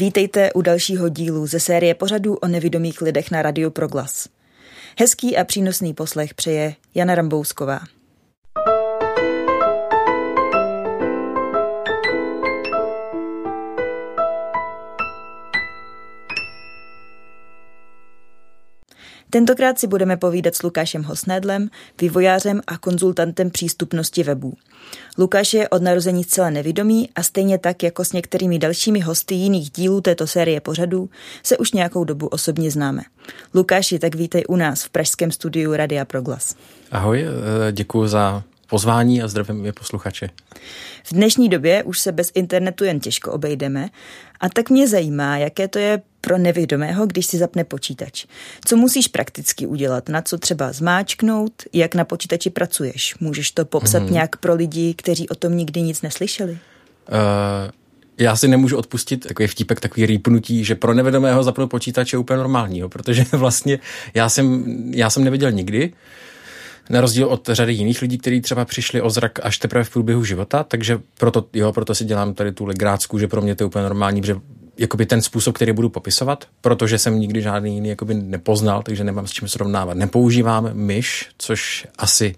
Vítejte u dalšího dílu ze série pořadů o nevidomých lidech na Radio Proglas. Hezký a přínosný poslech přeje Jana Rambousková. Tentokrát si budeme povídat s Lukášem Hosnédlem, vývojářem a konzultantem přístupnosti webů. Lukáš je od narození zcela nevidomý a stejně tak jako s některými dalšími hosty jiných dílů této série pořadů se už nějakou dobu osobně známe. Lukáši, tak vítej u nás v pražském studiu Radia Proglas. Ahoj, eh, děkuji za pozvání a zdravím je posluchače. V dnešní době už se bez internetu jen těžko obejdeme a tak mě zajímá, jaké to je pro nevědomého, když si zapne počítač. Co musíš prakticky udělat, na co třeba zmáčknout, jak na počítači pracuješ? Můžeš to popsat mm-hmm. nějak pro lidi, kteří o tom nikdy nic neslyšeli? Uh, já si nemůžu odpustit takový vtípek, takový rýpnutí, že pro nevědomého zapnout počítač je úplně normální, protože vlastně já jsem, já jsem neviděl nikdy, na rozdíl od řady jiných lidí, kteří třeba přišli o zrak až teprve v průběhu života, takže proto, jo, proto si dělám tady tu legrácku, že pro mě to je úplně normální, že jakoby ten způsob, který budu popisovat, protože jsem nikdy žádný jiný jakoby nepoznal, takže nemám s čím srovnávat. Nepoužívám myš, což asi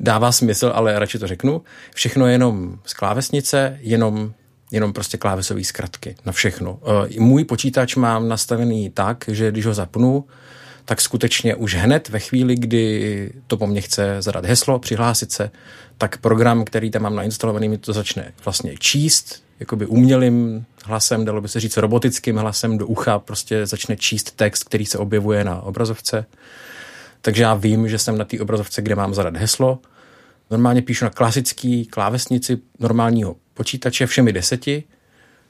dává smysl, ale radši to řeknu. Všechno je jenom z klávesnice, jenom jenom prostě klávesové zkratky na všechno. Eh, můj počítač mám nastavený tak, že když ho zapnu, tak skutečně už hned ve chvíli, kdy to po mně chce zadat heslo, přihlásit se, tak program, který tam mám nainstalovaný, mi to začne vlastně číst, jakoby umělým hlasem, dalo by se říct robotickým hlasem do ucha, prostě začne číst text, který se objevuje na obrazovce. Takže já vím, že jsem na té obrazovce, kde mám zadat heslo. Normálně píšu na klasický klávesnici normálního počítače všemi deseti.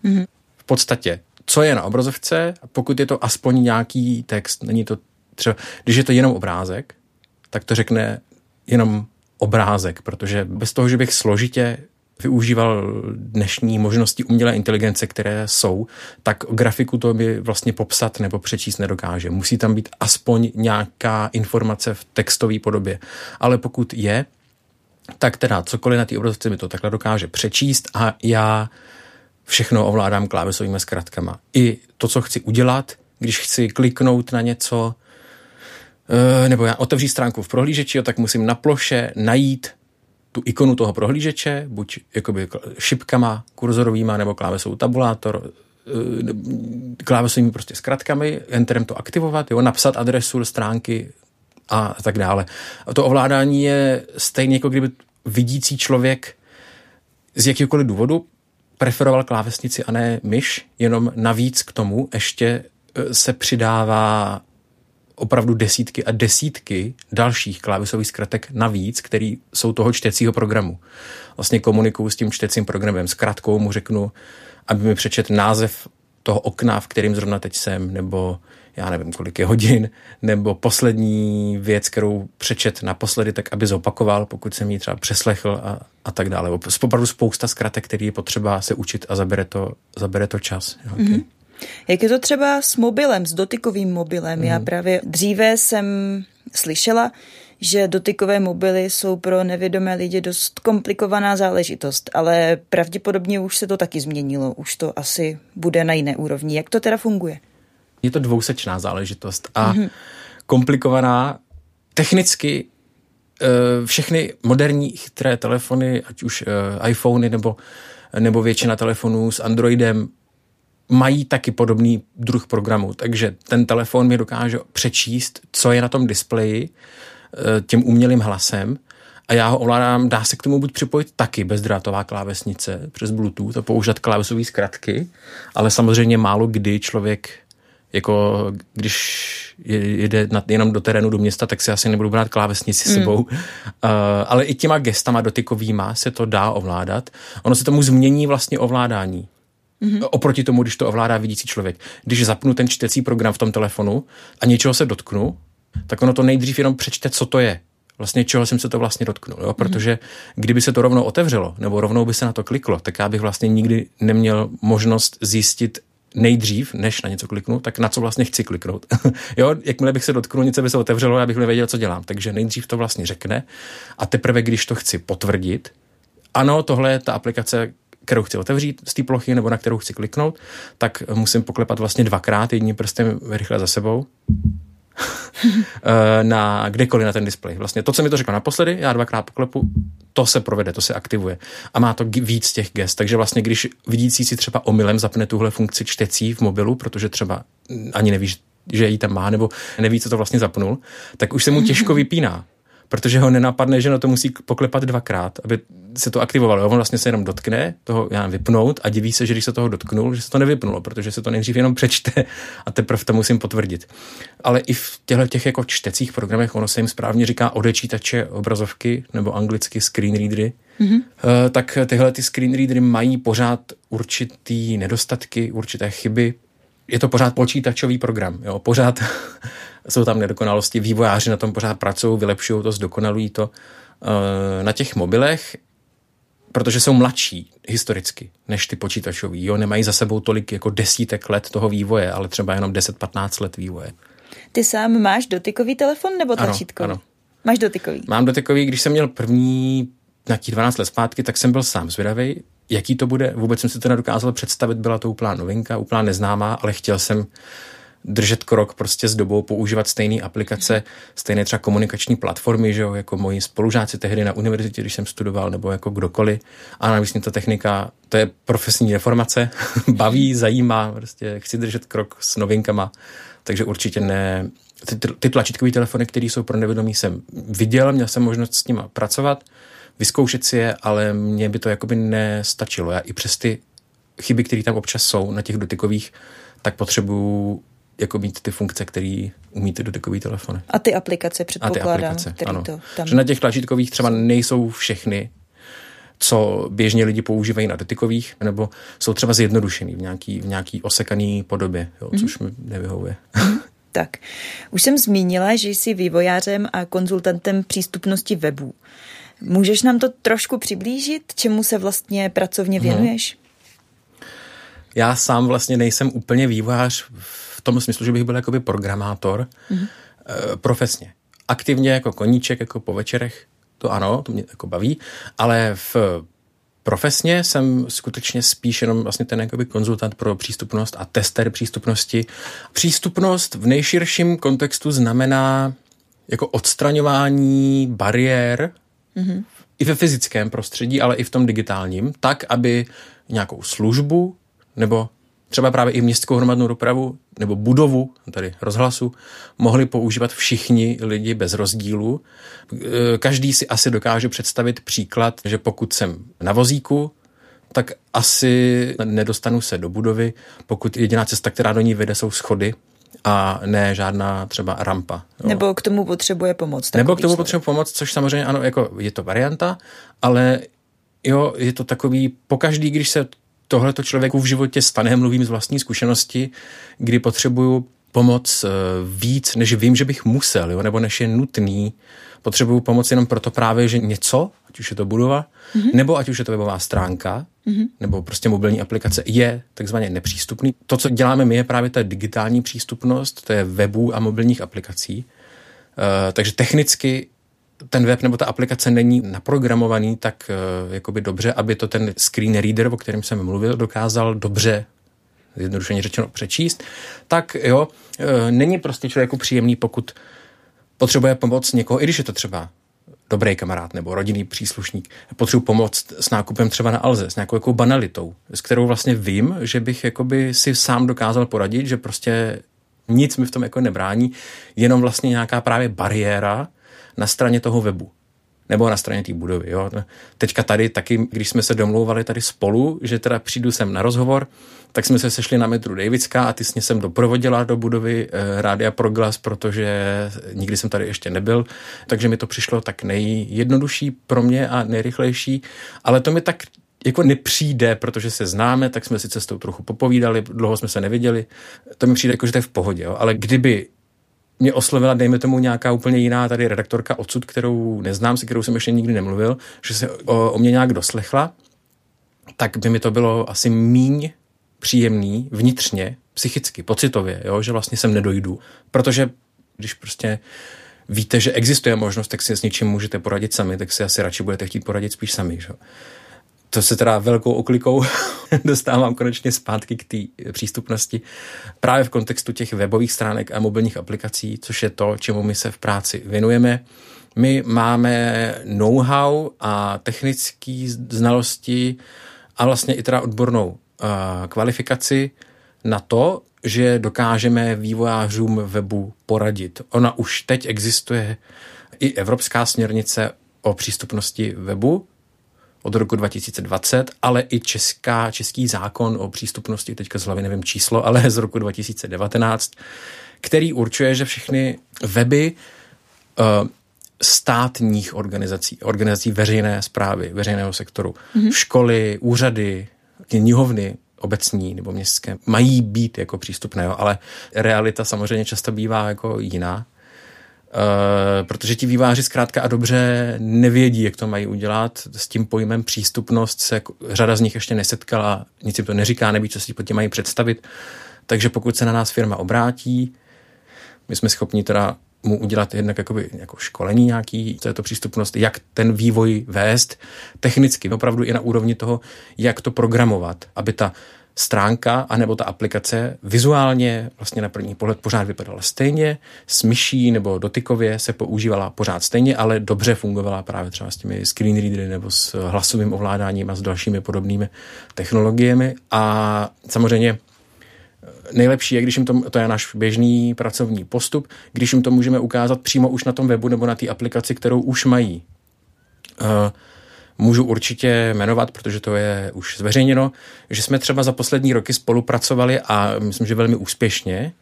Mm-hmm. V podstatě, co je na obrazovce, pokud je to aspoň nějaký text, není to třeba, když je to jenom obrázek, tak to řekne jenom obrázek, protože bez toho, že bych složitě využíval dnešní možnosti umělé inteligence, které jsou, tak grafiku to mi vlastně popsat nebo přečíst nedokáže. Musí tam být aspoň nějaká informace v textové podobě. Ale pokud je, tak teda cokoliv na té obrazovce mi to takhle dokáže přečíst a já všechno ovládám klávesovými zkratkama. I to, co chci udělat, když chci kliknout na něco, nebo já otevří stránku v prohlížeči, tak musím na ploše najít tu ikonu toho prohlížeče, buď jakoby šipkama kurzorovýma nebo klávesou tabulátor, eh, klávesovými prostě zkratkami, enterem to aktivovat, jo, napsat adresu stránky a tak dále. A to ovládání je stejně jako kdyby vidící člověk z jakýkoliv důvodu preferoval klávesnici a ne myš, jenom navíc k tomu ještě eh, se přidává opravdu desítky a desítky dalších klávesových zkratek navíc, který jsou toho čtecího programu. Vlastně komunikuju s tím čtecím programem. Zkratkou mu řeknu, aby mi přečet název toho okna, v kterým zrovna teď jsem, nebo já nevím, kolik je hodin, nebo poslední věc, kterou přečet naposledy, tak aby zopakoval, pokud jsem ji třeba přeslechl a, a tak dále. Opravdu spousta zkratek, který je potřeba se učit a zabere to, zabere to čas. Mm-hmm. Jak je to třeba s mobilem, s dotykovým mobilem? Mm. Já mhm. právě dříve jsem slyšela, že dotykové mobily jsou pro nevědomé lidi dost komplikovaná záležitost, ale pravděpodobně už se to taky změnilo, už to asi bude na jiné úrovni. Jak to teda funguje? Je to dvousečná záležitost a mm-hmm. komplikovaná technicky eh, všechny moderní chytré telefony, ať už eh, iPhony nebo, nebo většina telefonů s Androidem mají taky podobný druh programu, takže ten telefon mi dokáže přečíst, co je na tom displeji eh, tím umělým hlasem a já ho ovládám, dá se k tomu buď připojit taky bezdrátová klávesnice přes Bluetooth a používat klávesové zkratky, ale samozřejmě málo kdy člověk jako když jede jenom do terénu do města, tak si asi nebudu brát klávesnici mm. sebou. Uh, ale i těma gestama dotykovýma se to dá ovládat. Ono se tomu změní vlastně ovládání. Mm-hmm. Oproti tomu, když to ovládá vidící člověk. Když zapnu ten čtecí program v tom telefonu a něčeho se dotknu, tak ono to nejdřív jenom přečte, co to je. Vlastně čeho jsem se to vlastně dotknul. Jo? Protože kdyby se to rovnou otevřelo, nebo rovnou by se na to kliklo, tak já bych vlastně nikdy neměl možnost zjistit nejdřív, než na něco kliknu, tak na co vlastně chci kliknout. jo, jakmile bych se dotknul, něco by se otevřelo, já bych nevěděl, co dělám. Takže nejdřív to vlastně řekne a teprve, když to chci potvrdit, ano, tohle je ta aplikace, kterou chci otevřít z té plochy nebo na kterou chci kliknout, tak musím poklepat vlastně dvakrát jedním prstem rychle za sebou Eh, na kdekoliv na ten displej. Vlastně to, co mi to řekl naposledy, já dvakrát poklepu, to se provede, to se aktivuje. A má to víc těch gest, takže vlastně když vidící si třeba omylem zapne tuhle funkci čtecí v mobilu, protože třeba ani nevíš, že ji tam má, nebo neví, co to vlastně zapnul, tak už se mu těžko vypíná protože ho nenapadne, že na to musí poklepat dvakrát, aby se to aktivovalo. On vlastně se jenom dotkne toho, já vypnout a diví se, že když se toho dotknul, že se to nevypnulo, protože se to nejdřív jenom přečte a teprve to musím potvrdit. Ale i v těchto těch jako čtecích programech, ono se jim správně říká odečítače obrazovky nebo anglicky screen readery, mm-hmm. tak tyhle ty screen readery mají pořád určitý nedostatky, určité chyby. Je to pořád počítačový program, jo? pořád jsou tam nedokonalosti, vývojáři na tom pořád pracují, vylepšují to, zdokonalují to. Eh, na těch mobilech, protože jsou mladší historicky než ty počítačový, jo, nemají za sebou tolik jako desítek let toho vývoje, ale třeba jenom 10-15 let vývoje. Ty sám máš dotykový telefon nebo tlačítkový? Ano, ano. Máš dotykový? Mám dotykový, když jsem měl první nějakých 12 let zpátky, tak jsem byl sám zvědavý, jaký to bude. Vůbec jsem si to nedokázal představit, byla to úplná novinka, úplná neznámá, ale chtěl jsem držet krok prostě s dobou, používat stejné aplikace, stejné třeba komunikační platformy, že jo, jako moji spolužáci tehdy na univerzitě, když jsem studoval, nebo jako kdokoliv. A navíc mě ta technika, to je profesní deformace, baví, zajímá, prostě chci držet krok s novinkama, takže určitě ne, ty, ty tlačítkové telefony, které jsou pro nevědomí, jsem viděl, měl jsem možnost s nimi pracovat, vyzkoušet si je, ale mně by to jakoby nestačilo. Já i přes ty chyby, které tam občas jsou na těch dotykových, tak potřebuju jako mít ty funkce, které umí ty dotykový telefony. A ty aplikace předpokládám. A ty aplikace, ano. To tam... Že na těch tlačítkových třeba nejsou všechny, co běžně lidi používají na dotykových, nebo jsou třeba zjednodušený v nějaký, v nějaký osekaný podobě, jo, mm-hmm. což mi nevyhovuje. Mm-hmm. Tak, už jsem zmínila, že jsi vývojářem a konzultantem přístupnosti webů. Můžeš nám to trošku přiblížit, čemu se vlastně pracovně mhm. věnuješ? Hmm. Já sám vlastně nejsem úplně vývojář v tom smyslu, že bych byl jakoby programátor mm-hmm. profesně. Aktivně jako koníček, jako po večerech, to ano, to mě jako baví, ale v Profesně jsem skutečně spíš jenom vlastně ten jakoby konzultant pro přístupnost a tester přístupnosti. Přístupnost v nejširším kontextu znamená jako odstraňování bariér mm-hmm. i ve fyzickém prostředí, ale i v tom digitálním, tak, aby nějakou službu nebo třeba právě i městskou hromadnou dopravu nebo budovu, tady rozhlasu, mohli používat všichni lidi bez rozdílu. E, každý si asi dokáže představit příklad, že pokud jsem na vozíku, tak asi nedostanu se do budovy, pokud jediná cesta, která do ní vede, jsou schody a ne žádná třeba rampa. Jo. Nebo k tomu potřebuje pomoc. Nebo k tomu potřebuje pomoc, což samozřejmě ano, jako je to varianta, ale jo, je to takový, pokaždý, když se tohle to člověku v životě stane, mluvím z vlastní zkušenosti, kdy potřebuju pomoc eh, víc, než vím, že bych musel, jo, nebo než je nutný. Potřebuju pomoc jenom proto právě, že něco, ať už je to budova, mm-hmm. nebo ať už je to webová stránka, mm-hmm. nebo prostě mobilní aplikace, je takzvaně nepřístupný. To, co děláme my, je právě ta digitální přístupnost, to je webů a mobilních aplikací. Uh, takže technicky ten web nebo ta aplikace není naprogramovaný tak uh, jakoby dobře, aby to ten screen reader, o kterém jsem mluvil, dokázal dobře zjednodušeně řečeno přečíst, tak jo, uh, není prostě člověku příjemný, pokud potřebuje pomoc někoho, i když je to třeba dobrý kamarád nebo rodinný příslušník, potřebuji pomoct s nákupem třeba na Alze, s nějakou jako banalitou, s kterou vlastně vím, že bych jakoby si sám dokázal poradit, že prostě nic mi v tom jako nebrání, jenom vlastně nějaká právě bariéra, na straně toho webu nebo na straně té budovy. Jo. Teďka tady taky, když jsme se domlouvali tady spolu, že teda přijdu sem na rozhovor, tak jsme se sešli na metru Davická a ty jsi jsem doprovodila do budovy e, Rádia Proglas, protože nikdy jsem tady ještě nebyl, takže mi to přišlo tak nejjednodušší pro mě a nejrychlejší, ale to mi tak jako nepřijde, protože se známe, tak jsme si cestou trochu popovídali, dlouho jsme se neviděli, to mi přijde jako, že to je v pohodě, jo. ale kdyby mě oslovila, dejme tomu, nějaká úplně jiná tady redaktorka odsud, kterou neznám, se kterou jsem ještě nikdy nemluvil, že se o, o mě nějak doslechla, tak by mi to bylo asi míň příjemný vnitřně, psychicky, pocitově, jo, že vlastně sem nedojdu. Protože když prostě víte, že existuje možnost, tak si s něčím můžete poradit sami, tak si asi radši budete chtít poradit spíš sami. Že? To se teda velkou oklikou dostávám konečně zpátky k té přístupnosti právě v kontextu těch webových stránek a mobilních aplikací, což je to, čemu my se v práci věnujeme. My máme know-how a technické znalosti a vlastně i teda odbornou uh, kvalifikaci na to, že dokážeme vývojářům webu poradit. Ona už teď existuje i evropská směrnice o přístupnosti webu od roku 2020, ale i česká, český zákon o přístupnosti, teďka z hlavy nevím číslo, ale z roku 2019, který určuje, že všechny weby uh, státních organizací, organizací veřejné zprávy, veřejného sektoru, mm-hmm. školy, úřady, knihovny, obecní nebo městské, mají být jako přístupné, jo, ale realita samozřejmě často bývá jako jiná. Uh, protože ti výváři zkrátka a dobře nevědí, jak to mají udělat. S tím pojmem přístupnost se řada z nich ještě nesetkala, nic jim to neříká, neví, co si pod tím mají představit. Takže pokud se na nás firma obrátí, my jsme schopni teda mu udělat jednak jakoby, jako školení nějaký, co je to přístupnost, jak ten vývoj vést technicky, opravdu i na úrovni toho, jak to programovat, aby ta stránka anebo ta aplikace vizuálně vlastně na první pohled pořád vypadala stejně, s myší nebo dotykově se používala pořád stejně, ale dobře fungovala právě třeba s těmi screen readery nebo s hlasovým ovládáním a s dalšími podobnými technologiemi. A samozřejmě nejlepší je, když jim to, to je náš běžný pracovní postup, když jim to můžeme ukázat přímo už na tom webu nebo na té aplikaci, kterou už mají. Uh, můžu určitě jmenovat, protože to je už zveřejněno, že jsme třeba za poslední roky spolupracovali a myslím, že velmi úspěšně,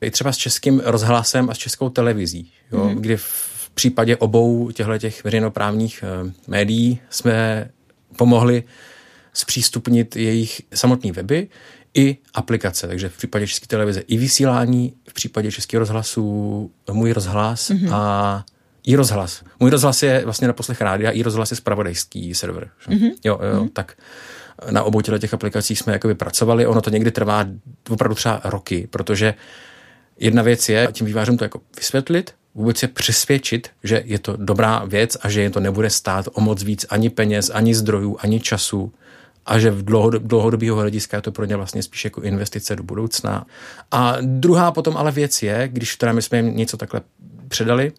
i třeba s českým rozhlasem a s českou televizí, jo, mm. kdy v případě obou těchto těch veřejnoprávních uh, médií jsme pomohli zpřístupnit jejich samotné weby i aplikace. Takže v případě České televize i vysílání, v případě Českého rozhlasu můj rozhlas mm-hmm. a i rozhlas. Můj rozhlas je vlastně na poslech rádia, i rozhlas je spravodajský server. Mm-hmm. Jo, jo, mm-hmm. tak na obou těch aplikacích jsme jakoby pracovali. Ono to někdy trvá opravdu třeba roky, protože jedna věc je tím vývářům to jako vysvětlit, vůbec je přesvědčit, že je to dobrá věc a že je to nebude stát o moc víc ani peněz, ani zdrojů, ani času a že v dlouhodob, dlouhodobého hlediska je to pro ně vlastně spíš jako investice do budoucna. A druhá potom ale věc je, když teda my jsme jim něco takhle předali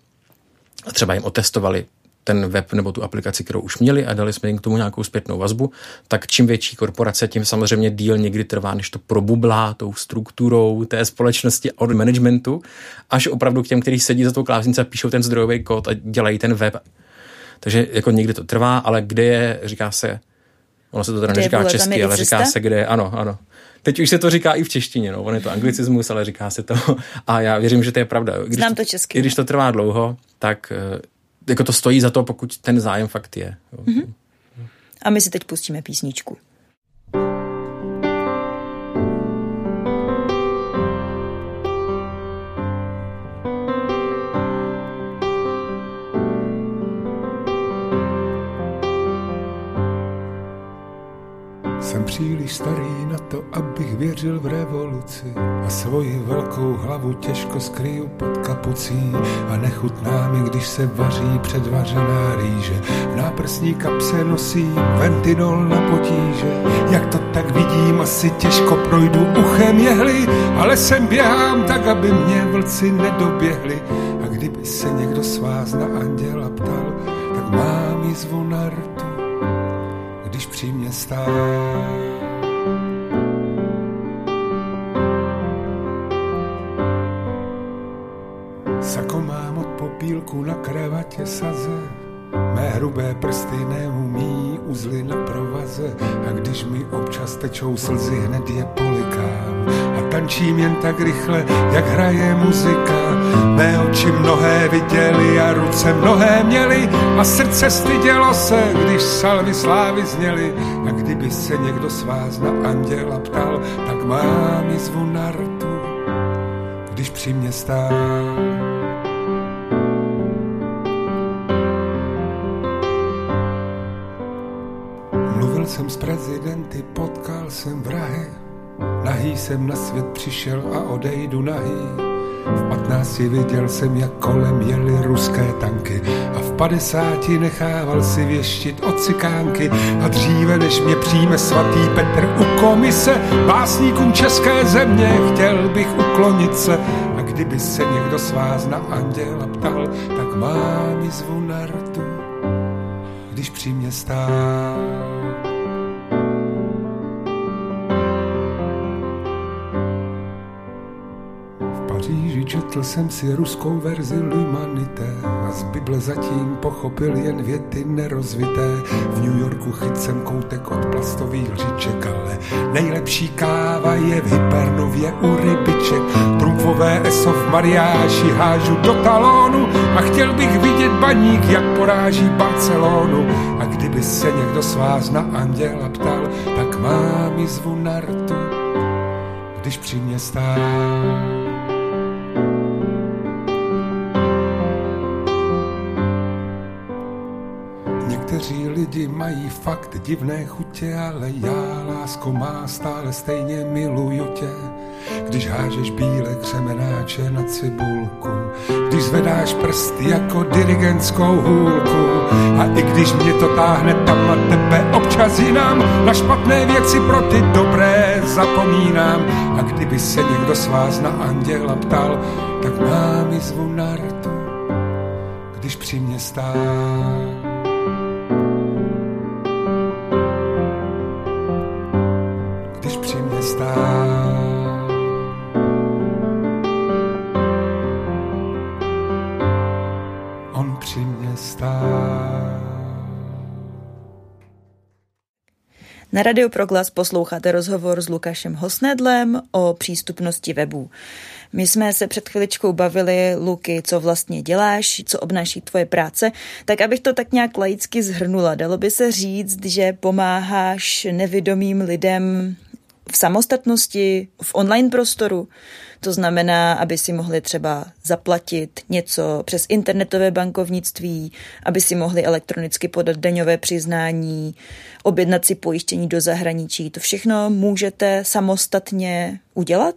třeba jim otestovali ten web nebo tu aplikaci, kterou už měli a dali jsme jim k tomu nějakou zpětnou vazbu, tak čím větší korporace, tím samozřejmě díl někdy trvá, než to probublá tou strukturou té společnosti od managementu, až opravdu k těm, kteří sedí za tou klávesnicí a píšou ten zdrojový kód a dělají ten web. Takže jako někdy to trvá, ale kde je, říká se, Ono se to teda neříká česky, ale říká se, kde je, ano, ano. Teď už se to říká i v češtině, no. On je to anglicismus, ale říká se to. A já věřím, že to je pravda. Když Znám to česky. I když to trvá dlouho, tak eh, jako to stojí za to, pokud ten zájem fakt je. Mm-hmm. A my si teď pustíme písničku. příliš starý to, abych věřil v revoluci a svoji velkou hlavu těžko skryju pod kapucí a nechutná mi, když se vaří předvařená rýže. V náprsní kapse nosí ventinol na potíže. Jak to tak vidím, asi těžko projdu uchem jehly, ale sem běhám tak, aby mě vlci nedoběhli. A kdyby se někdo z vás na anděla ptal, tak mám jizvu na rtu když při mě stál. Kravatě saze, mé hrubé prsty neumí uzly na provaze a když mi občas tečou slzy, hned je polikám a tančím jen tak rychle, jak hraje muzika. Mé oči mnohé viděli a ruce mnohé měli a srdce stydělo se, když salvy slávy zněly. A kdyby se někdo z vás na anděla ptal, tak mám zvu na rtu, když při mě stál. Jsem s prezidenty, potkal jsem vrahy, Nahý jsem na svět přišel a odejdu nahý. V patnácti viděl jsem, jak kolem jeli ruské tanky a v padesáti nechával si věštit od cikánky a dříve, než mě přijme svatý Petr u komise básníkům české země, chtěl bych uklonit se a kdyby se někdo z vás na anděla ptal, tak mám zvu na rtu, když při mě stál. Paříži četl jsem si ruskou verzi L'Humanité a z Bible zatím pochopil jen věty nerozvité. V New Yorku chyt jsem koutek od plastových lžiček, ale nejlepší káva je v Hypernově u rybiček. Trumfové eso v mariáži hážu do talónu a chtěl bych vidět baník, jak poráží Barcelonu. A kdyby se někdo z vás na anděla ptal, tak mám zvu na rtu, když při mě stál. Lidi mají fakt divné chutě, ale já, lásko má, stále stejně miluju tě. Když hážeš bílé křemenáče na cibulku, když zvedáš prsty jako dirigentskou hůlku. A i když mě to táhne tam na tebe občas jinam, na špatné věci pro ty dobré zapomínám. A kdyby se někdo z vás na anděla ptal, tak mám zvu na rtu, když při mě stál. Na Radio Proglas posloucháte rozhovor s Lukášem Hosnedlem o přístupnosti webů. My jsme se před chviličkou bavili, Luky, co vlastně děláš, co obnáší tvoje práce, tak abych to tak nějak laicky zhrnula. Dalo by se říct, že pomáháš nevědomým lidem v samostatnosti, v online prostoru. To znamená, aby si mohli třeba zaplatit něco přes internetové bankovnictví, aby si mohli elektronicky podat daňové přiznání, objednat si pojištění do zahraničí. To všechno můžete samostatně udělat?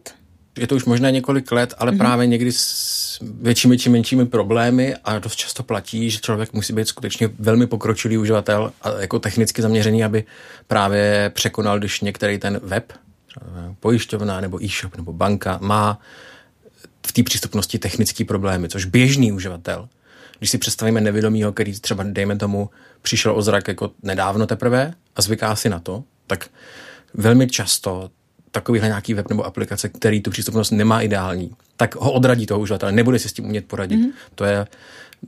Je to už možná několik let, ale mm-hmm. právě někdy s většími či menšími problémy a dost často platí, že člověk musí být skutečně velmi pokročilý uživatel a jako technicky zaměřený, aby právě překonal, když některý ten web, pojišťovna nebo e-shop nebo banka má v té přístupnosti technické problémy, což běžný uživatel, když si představíme nevědomího, který třeba, dejme tomu, přišel o zrak jako nedávno teprve a zvyká si na to, tak velmi často takovýhle nějaký web nebo aplikace, který tu přístupnost nemá ideální, tak ho odradí toho uživatele, nebude si s tím umět poradit. Mm-hmm. To je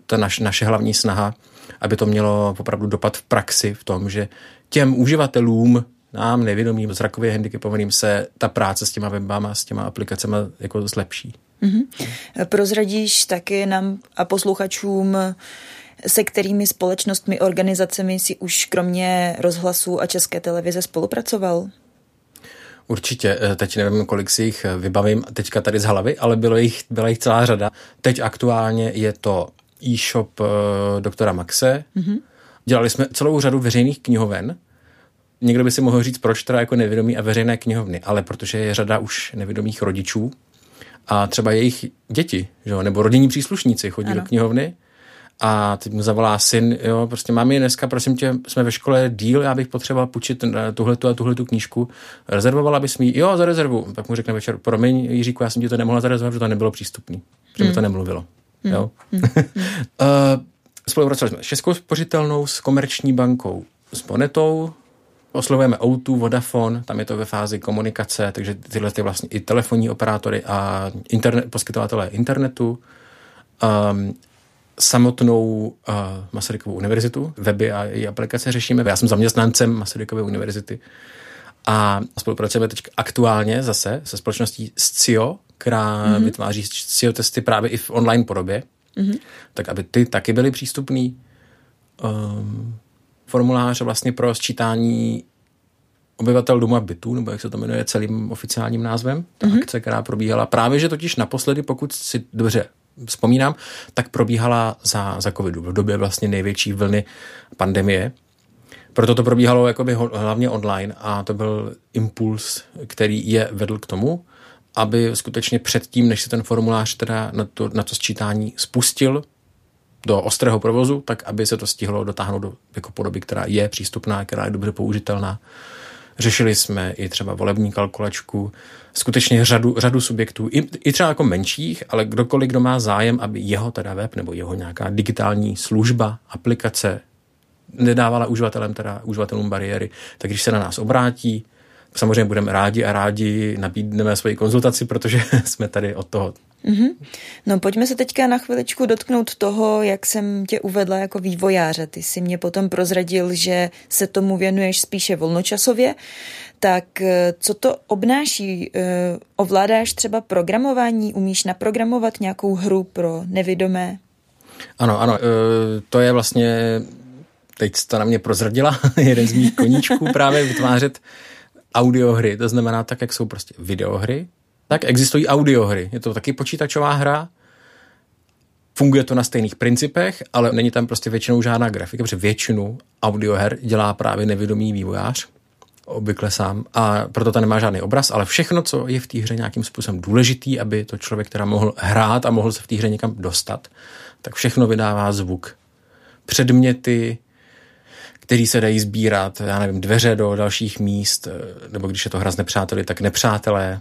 ta naš, naše hlavní snaha, aby to mělo opravdu dopad v praxi, v tom, že těm uživatelům nám nevědomým, zrakově handicapovaným se ta práce s těma webama, s těma aplikacemi jako zlepší. Mm-hmm. Prozradíš taky nám a posluchačům, se kterými společnostmi, organizacemi si už kromě rozhlasu a české televize spolupracoval? Určitě, eh, teď nevím, kolik si jich eh, vybavím teďka tady z hlavy, ale bylo jich, byla jich celá řada. Teď aktuálně je to e-shop uh, doktora Maxe. Mm-hmm. Dělali jsme celou řadu veřejných knihoven, Někdo by si mohl říct, proč teda jako nevědomí a veřejné knihovny, ale protože je řada už nevědomých rodičů a třeba jejich děti, že jo, nebo rodinní příslušníci chodí ano. do knihovny a teď mu zavolá syn, jo, prostě máme dneska, prosím tě, jsme ve škole díl, já bych potřeboval půjčit eh, tuhletu a tuhletu knížku, rezervovala bys mi, jo, za rezervu. Tak mu řekne večer, promiň, Jiříku, já jsem ti to nemohla zarezervovat, protože to nebylo přístupný, protože hmm. mi to nemluvilo. Hmm. Jo? Hmm. uh, spolupracovali jsme s Českou spořitelnou, s Komerční bankou, s Monetou, Oslovujeme O2, Vodafone, tam je to ve fázi komunikace, takže tyhle ty vlastně i telefonní operátory a internet, poskytovatelé internetu, um, samotnou uh, Masarykovou univerzitu, weby a její aplikace řešíme. Já jsem zaměstnancem Masarykové univerzity a spolupracujeme teď aktuálně zase se společností SCIO, která mm-hmm. vytváří SCIO testy právě i v online podobě, mm-hmm. tak aby ty taky byly přístupný. Um, formuláře vlastně pro sčítání obyvatel domu a bytu, nebo jak se to jmenuje celým oficiálním názvem, ta mm-hmm. akce, která probíhala právě, že totiž naposledy, pokud si dobře vzpomínám, tak probíhala za, za covidu, v době vlastně největší vlny pandemie. Proto to probíhalo jakoby hlavně online a to byl impuls, který je vedl k tomu, aby skutečně předtím, než se ten formulář teda na to, na to sčítání spustil do ostrého provozu, tak aby se to stihlo dotáhnout do jako podoby, která je přístupná, která je dobře použitelná. Řešili jsme i třeba volební kalkulačku, skutečně řadu, řadu subjektů, i, i třeba jako menších, ale kdokoliv, kdo má zájem, aby jeho teda web nebo jeho nějaká digitální služba, aplikace nedávala uživatelem, teda uživatelům bariéry, tak když se na nás obrátí, samozřejmě budeme rádi a rádi nabídneme svoji konzultaci, protože jsme tady od toho. Mm-hmm. No pojďme se teďka na chviličku dotknout toho, jak jsem tě uvedla jako vývojáře. Ty jsi mě potom prozradil, že se tomu věnuješ spíše volnočasově. Tak eh, co to obnáší? Eh, ovládáš třeba programování? Umíš naprogramovat nějakou hru pro nevidomé? Ano, ano, eh, to je vlastně, teď jste na mě prozradila, jeden z mých koníčků právě vytvářet audiohry, to znamená tak, jak jsou prostě videohry, tak existují audiohry. Je to taky počítačová hra, funguje to na stejných principech, ale není tam prostě většinou žádná grafika, protože většinu audioher dělá právě nevědomý vývojář, obvykle sám, a proto to nemá žádný obraz, ale všechno, co je v té hře nějakým způsobem důležitý, aby to člověk teda mohl hrát a mohl se v té hře někam dostat, tak všechno vydává zvuk. Předměty, který se dají sbírat, já nevím, dveře do dalších míst, nebo když je to hra s nepřáteli, tak nepřátelé,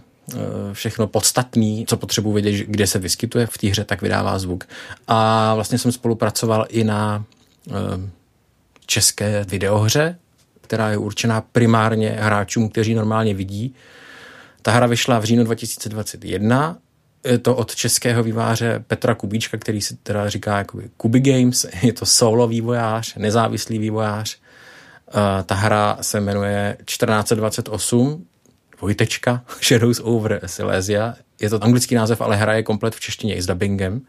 všechno podstatný, co potřebuji vědět, kde se vyskytuje v té hře, tak vydává zvuk. A vlastně jsem spolupracoval i na eh, české videohře, která je určená primárně hráčům, kteří normálně vidí. Ta hra vyšla v říjnu 2021 je to od českého výváře Petra Kubíčka, který si teda říká jako Kubi Games, je to solo vývojář, nezávislý vývojář. Uh, ta hra se jmenuje 1428, dvojtečka, Shadows over Silesia. Je to anglický název, ale hra je komplet v češtině i s dubbingem.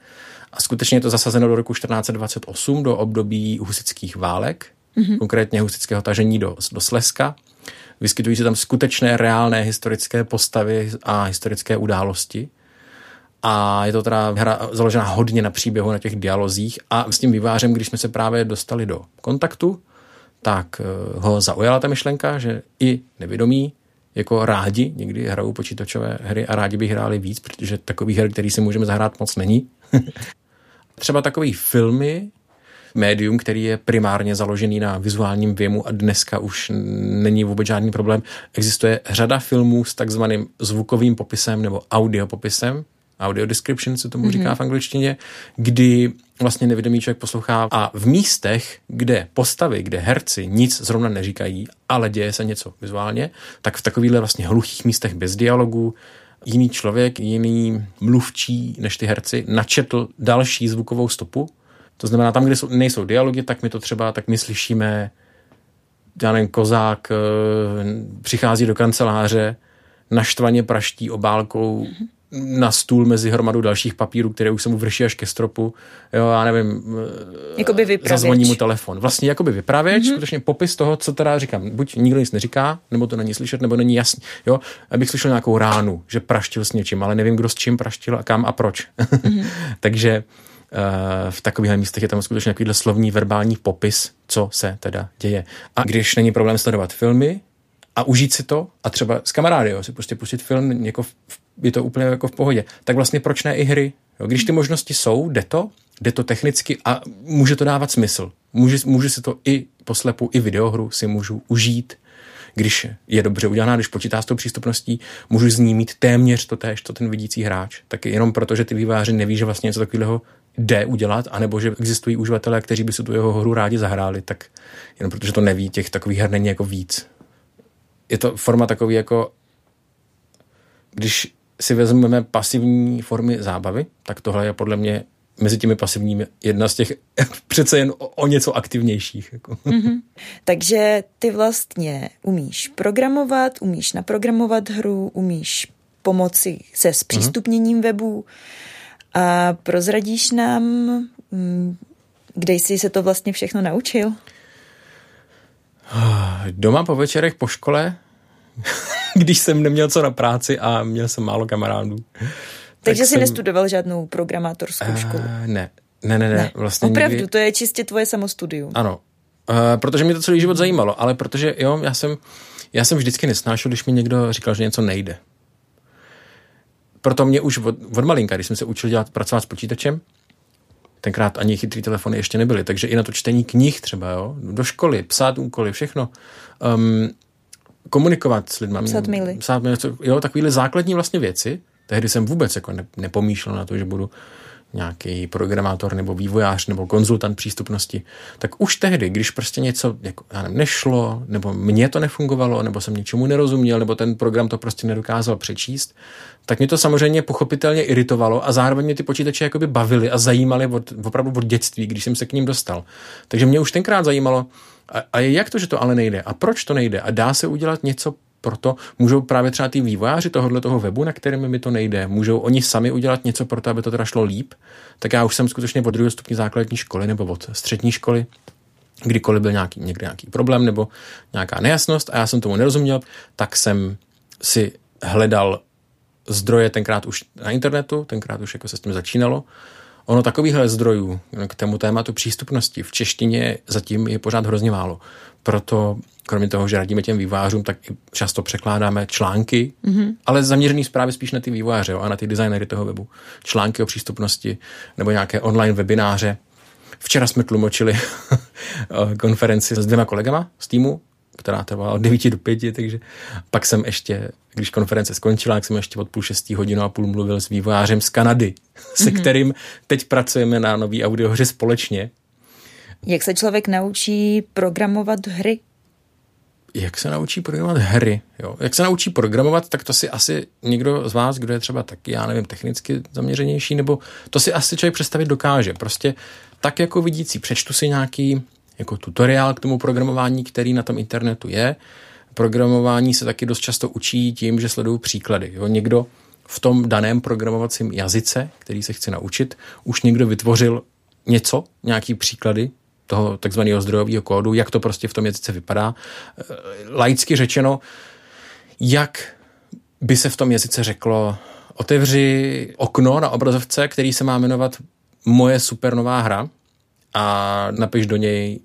A skutečně je to zasazeno do roku 1428, do období husických válek, mm-hmm. konkrétně husického tažení do, do Slezska. Vyskytují se tam skutečné reálné historické postavy a historické události a je to teda hra založená hodně na příběhu, na těch dialozích a s tím vývářem, když jsme se právě dostali do kontaktu, tak eh, ho zaujala ta myšlenka, že i nevědomí jako rádi někdy hrajou počítačové hry a rádi by hráli víc, protože takových her, který si můžeme zahrát, moc není. Třeba takový filmy, médium, který je primárně založený na vizuálním věmu a dneska už není vůbec žádný problém. Existuje řada filmů s takzvaným zvukovým popisem nebo audio popisem, audio description se tomu mm-hmm. říká v angličtině, kdy vlastně nevědomý člověk poslouchá a v místech, kde postavy, kde herci nic zrovna neříkají, ale děje se něco vizuálně, tak v takovýchhle vlastně hluchých místech bez dialogu jiný člověk, jiný mluvčí než ty herci načetl další zvukovou stopu. To znamená, tam, kde jsou, nejsou dialogy, tak my to třeba, tak my slyšíme, já nevím, kozák eh, přichází do kanceláře, naštvaně praští obálkou mm-hmm na stůl mezi hromadu dalších papírů, které už se mu vrší až ke stropu. Jo, já nevím. Jakoby vypravěč. Zazvoní mu telefon. Vlastně jakoby vypravěč, mm-hmm. skutečně popis toho, co teda říkám. Buď nikdo nic neříká, nebo to není slyšet, nebo není jasný. Jo, abych slyšel nějakou ránu, že praštil s něčím, ale nevím, kdo s čím praštil a kam a proč. Mm-hmm. Takže uh, v takových místech je tam skutečně takovýhle slovní verbální popis, co se teda děje. A když není problém sledovat filmy, a užít si to a třeba s kamarády, jo, si prostě pustit film jako v je to úplně jako v pohodě. Tak vlastně proč ne i hry? Jo, když ty možnosti jsou, jde to, jde to technicky a může to dávat smysl. Může, může si to i poslepu, i videohru si můžu užít, když je dobře udělaná, když počítá s tou přístupností, můžu z ní mít téměř to též, to ten vidící hráč. Tak jenom proto, že ty výváři neví, že vlastně něco takového jde udělat, anebo že existují uživatelé, kteří by si tu jeho hru rádi zahráli, tak jenom protože to neví, těch takových her není jako víc. Je to forma takový jako když si vezmeme pasivní formy zábavy, tak tohle je podle mě mezi těmi pasivními jedna z těch přece jen o, o něco aktivnějších. Jako. Mm-hmm. Takže ty vlastně umíš programovat, umíš naprogramovat hru, umíš pomoci se zpřístupněním mm-hmm. webů a prozradíš nám, mm, kde jsi se to vlastně všechno naučil? Doma po večerech po škole když jsem neměl co na práci a měl jsem málo kamarádů. Takže tak jsi jsem... nestudoval žádnou programátorskou uh, školu? Ne, ne, ne, ne. Vlastně Opravdu, nikdy... to je čistě tvoje samostudium. Ano, uh, protože mě to celý život zajímalo, ale protože jo, já jsem, já jsem vždycky nesnášel, když mi někdo říkal, že něco nejde. proto mě už od, od malinka, když jsem se učil dělat, pracovat s počítačem, tenkrát ani chytrý telefony ještě nebyly, takže i na to čtení knih třeba, jo, do školy, psát úkoly, všechno. Um, komunikovat s lidmi. Psát maily. Psát maily, jo, takovýhle základní vlastně věci. Tehdy jsem vůbec jako ne, nepomýšlel na to, že budu nějaký programátor nebo vývojář nebo konzultant přístupnosti, tak už tehdy, když prostě něco jako, já nevím, nešlo, nebo mně to nefungovalo, nebo jsem něčemu nerozuměl, nebo ten program to prostě nedokázal přečíst, tak mě to samozřejmě pochopitelně iritovalo a zároveň mě ty počítače jakoby bavily a zajímaly od, opravdu od dětství, když jsem se k ním dostal. Takže mě už tenkrát zajímalo, a, a jak to, že to ale nejde? A proč to nejde? A dá se udělat něco proto můžou právě třeba ty vývojáři tohohle toho webu, na kterým mi to nejde, můžou oni sami udělat něco pro to, aby to teda šlo líp. Tak já už jsem skutečně od druhého stupně základní školy nebo od střední školy, kdykoliv byl nějaký, někde nějaký problém nebo nějaká nejasnost a já jsem tomu nerozuměl, tak jsem si hledal zdroje tenkrát už na internetu, tenkrát už jako se s tím začínalo. Ono takovýchhle zdrojů k tomu tématu přístupnosti v češtině zatím je pořád hrozně málo. Proto kromě toho, že radíme těm vývářům, tak i často překládáme články, mm-hmm. ale zaměřený zprávy spíš na ty vývojáře jo, a na ty designery toho webu. Články o přístupnosti nebo nějaké online webináře. Včera jsme tlumočili konferenci s dvěma kolegama z týmu, která trvala od 9 do 5, takže pak jsem ještě, když konference skončila, tak jsem ještě od půl šestý hodinu a půl mluvil s vývojářem z Kanady, mm-hmm. se mhm. kterým teď pracujeme na nový audiohře společně. Jak se člověk naučí programovat hry? jak se naučí programovat hry. Jo? Jak se naučí programovat, tak to si asi někdo z vás, kdo je třeba taky, já nevím, technicky zaměřenější, nebo to si asi člověk představit dokáže. Prostě tak jako vidící, přečtu si nějaký jako tutoriál k tomu programování, který na tom internetu je. Programování se taky dost často učí tím, že sledují příklady. Jo? Někdo v tom daném programovacím jazyce, který se chce naučit, už někdo vytvořil něco, nějaký příklady, toho takzvaného zdrojového kódu, jak to prostě v tom jazyce vypadá. Eh, laicky řečeno, jak by se v tom jazyce řeklo, otevři okno na obrazovce, který se má jmenovat Moje supernová hra a napiš do něj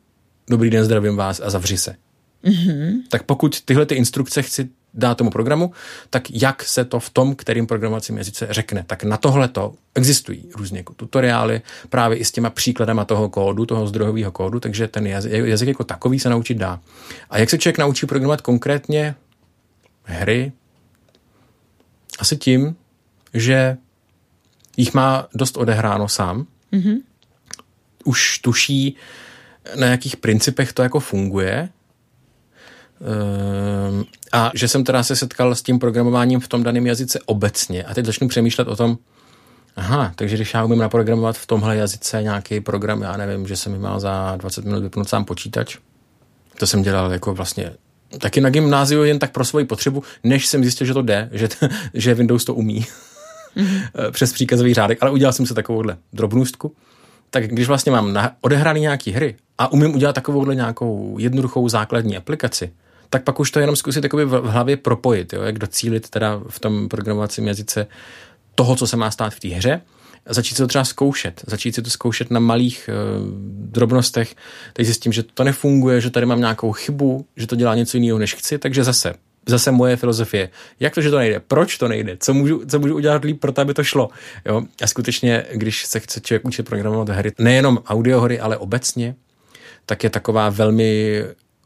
Dobrý den, zdravím vás a zavři se. Mm-hmm. Tak pokud tyhle ty instrukce chci dá tomu programu, tak jak se to v tom, kterým programovacím jazyce řekne. Tak na tohle to existují různě jako tutoriály, právě i s těma příkladama toho kódu, toho zdrojového kódu, takže ten jazyk, jazyk jako takový se naučit dá. A jak se člověk naučí programovat konkrétně hry? Asi tím, že jich má dost odehráno sám. Mm-hmm. Už tuší, na jakých principech to jako funguje, Ehm, a že jsem teda se setkal s tím programováním v tom daném jazyce obecně a teď začnu přemýšlet o tom, aha, takže když já umím naprogramovat v tomhle jazyce nějaký program, já nevím, že jsem mi mal za 20 minut vypnout sám počítač, to jsem dělal jako vlastně taky na gymnáziu jen tak pro svoji potřebu, než jsem zjistil, že to jde, že, t- že Windows to umí mm-hmm. přes příkazový řádek, ale udělal jsem se takovouhle drobnůstku. Tak když vlastně mám na, odehraný nějaký hry a umím udělat takovouhle nějakou jednoduchou základní aplikaci, tak pak už to jenom zkusit v hlavě propojit, jo, jak docílit teda v tom programovacím jazyce toho, co se má stát v té hře, začít se to třeba zkoušet, začít si to zkoušet na malých uh, drobnostech, teď zjistím, že to nefunguje, že tady mám nějakou chybu, že to dělá něco jiného, než chci, takže zase zase moje filozofie. Jak to, že to nejde? Proč to nejde? Co můžu, co můžu udělat líp pro to, aby to šlo? Jo? A skutečně, když se chce člověk učit programovat hry, nejenom audiohry, ale obecně, tak je taková velmi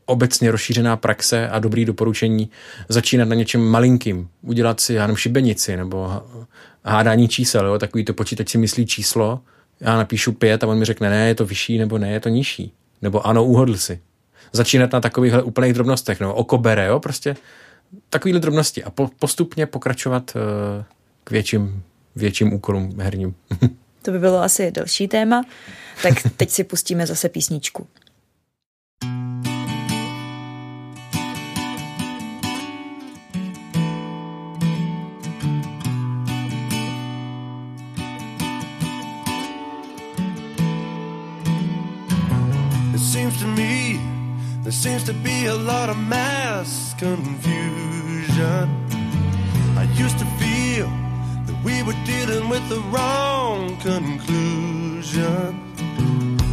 obecně rozšířená praxe a dobrý doporučení začínat na něčem malinkým. Udělat si, já nevím, šibenici nebo hádání čísel, jo? takový to počítač si myslí číslo, já napíšu pět a on mi řekne, ne, je to vyšší nebo ne, je to nižší. Nebo ano, uhodl si. Začínat na takovýchhle úplných drobnostech, no, oko bere, jo, prostě takovýhle drobnosti a po, postupně pokračovat uh, k větším, větším úkolům herním. to by bylo asi další téma, tak teď si pustíme zase písničku. There seems to be a lot of mass confusion. I used to feel that we were dealing with the wrong conclusion.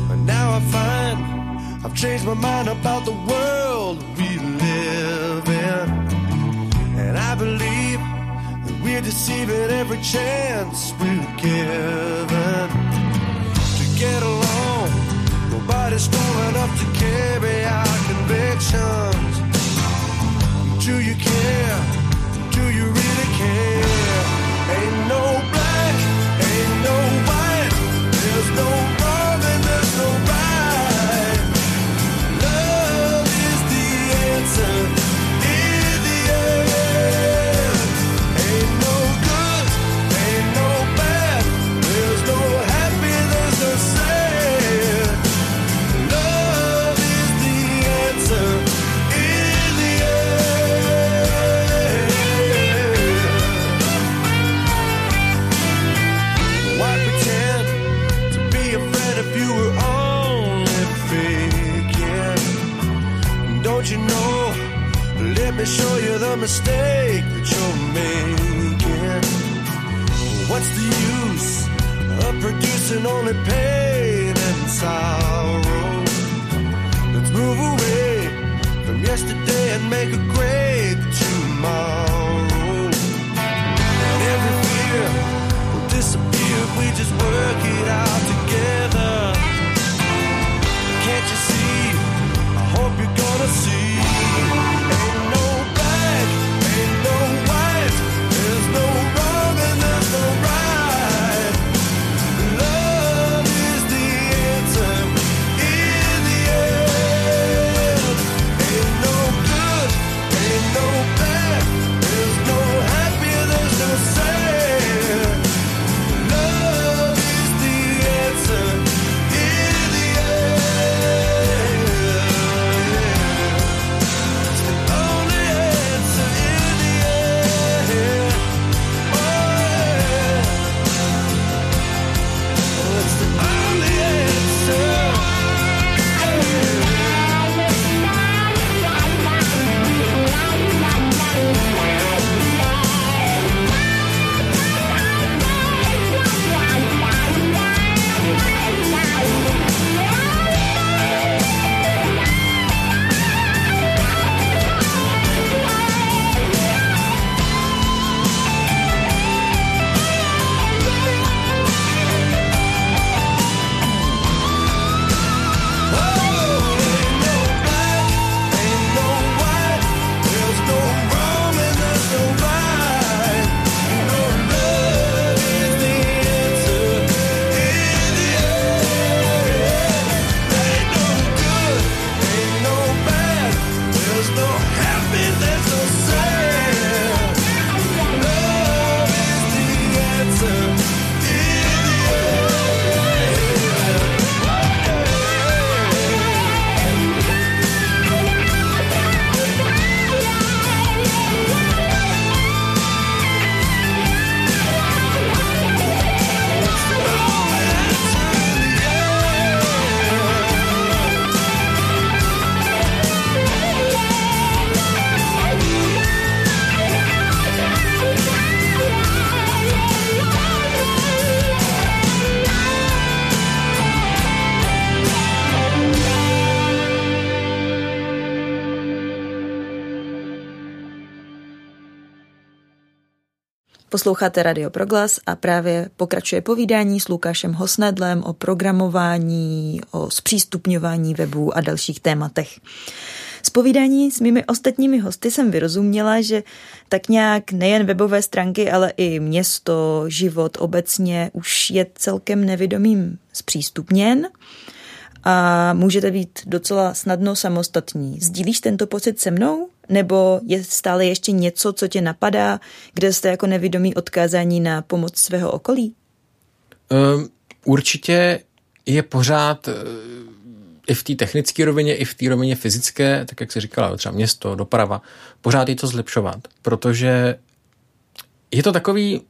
But now I find I've changed my mind about the world we live in. And I believe that we we're deceiving every chance we're given to get along. Nobody's strong enough to carry our convictions. Do you care? Do you really care? Ain't no Me show you the mistake that you're making. What's the use of producing only pain and sorrow? Let's move away from yesterday and make a great tomorrow. And every fear will disappear if we just work it out together. Can't you see? I hope you're gonna see. Posloucháte Radio Proglas a právě pokračuje povídání s Lukášem Hosnedlem o programování, o zpřístupňování webů a dalších tématech. Z povídání s mými ostatními hosty jsem vyrozuměla, že tak nějak nejen webové stránky, ale i město, život obecně už je celkem nevědomým zpřístupněn a můžete být docela snadno samostatní. Sdílíš tento pocit se mnou? Nebo je stále ještě něco, co tě napadá, kde jste jako nevědomí odkázání na pomoc svého okolí? Um, určitě je pořád i v té technické rovině, i v té rovině fyzické, tak jak se říkala, třeba město, doprava, pořád je to zlepšovat, protože je to takový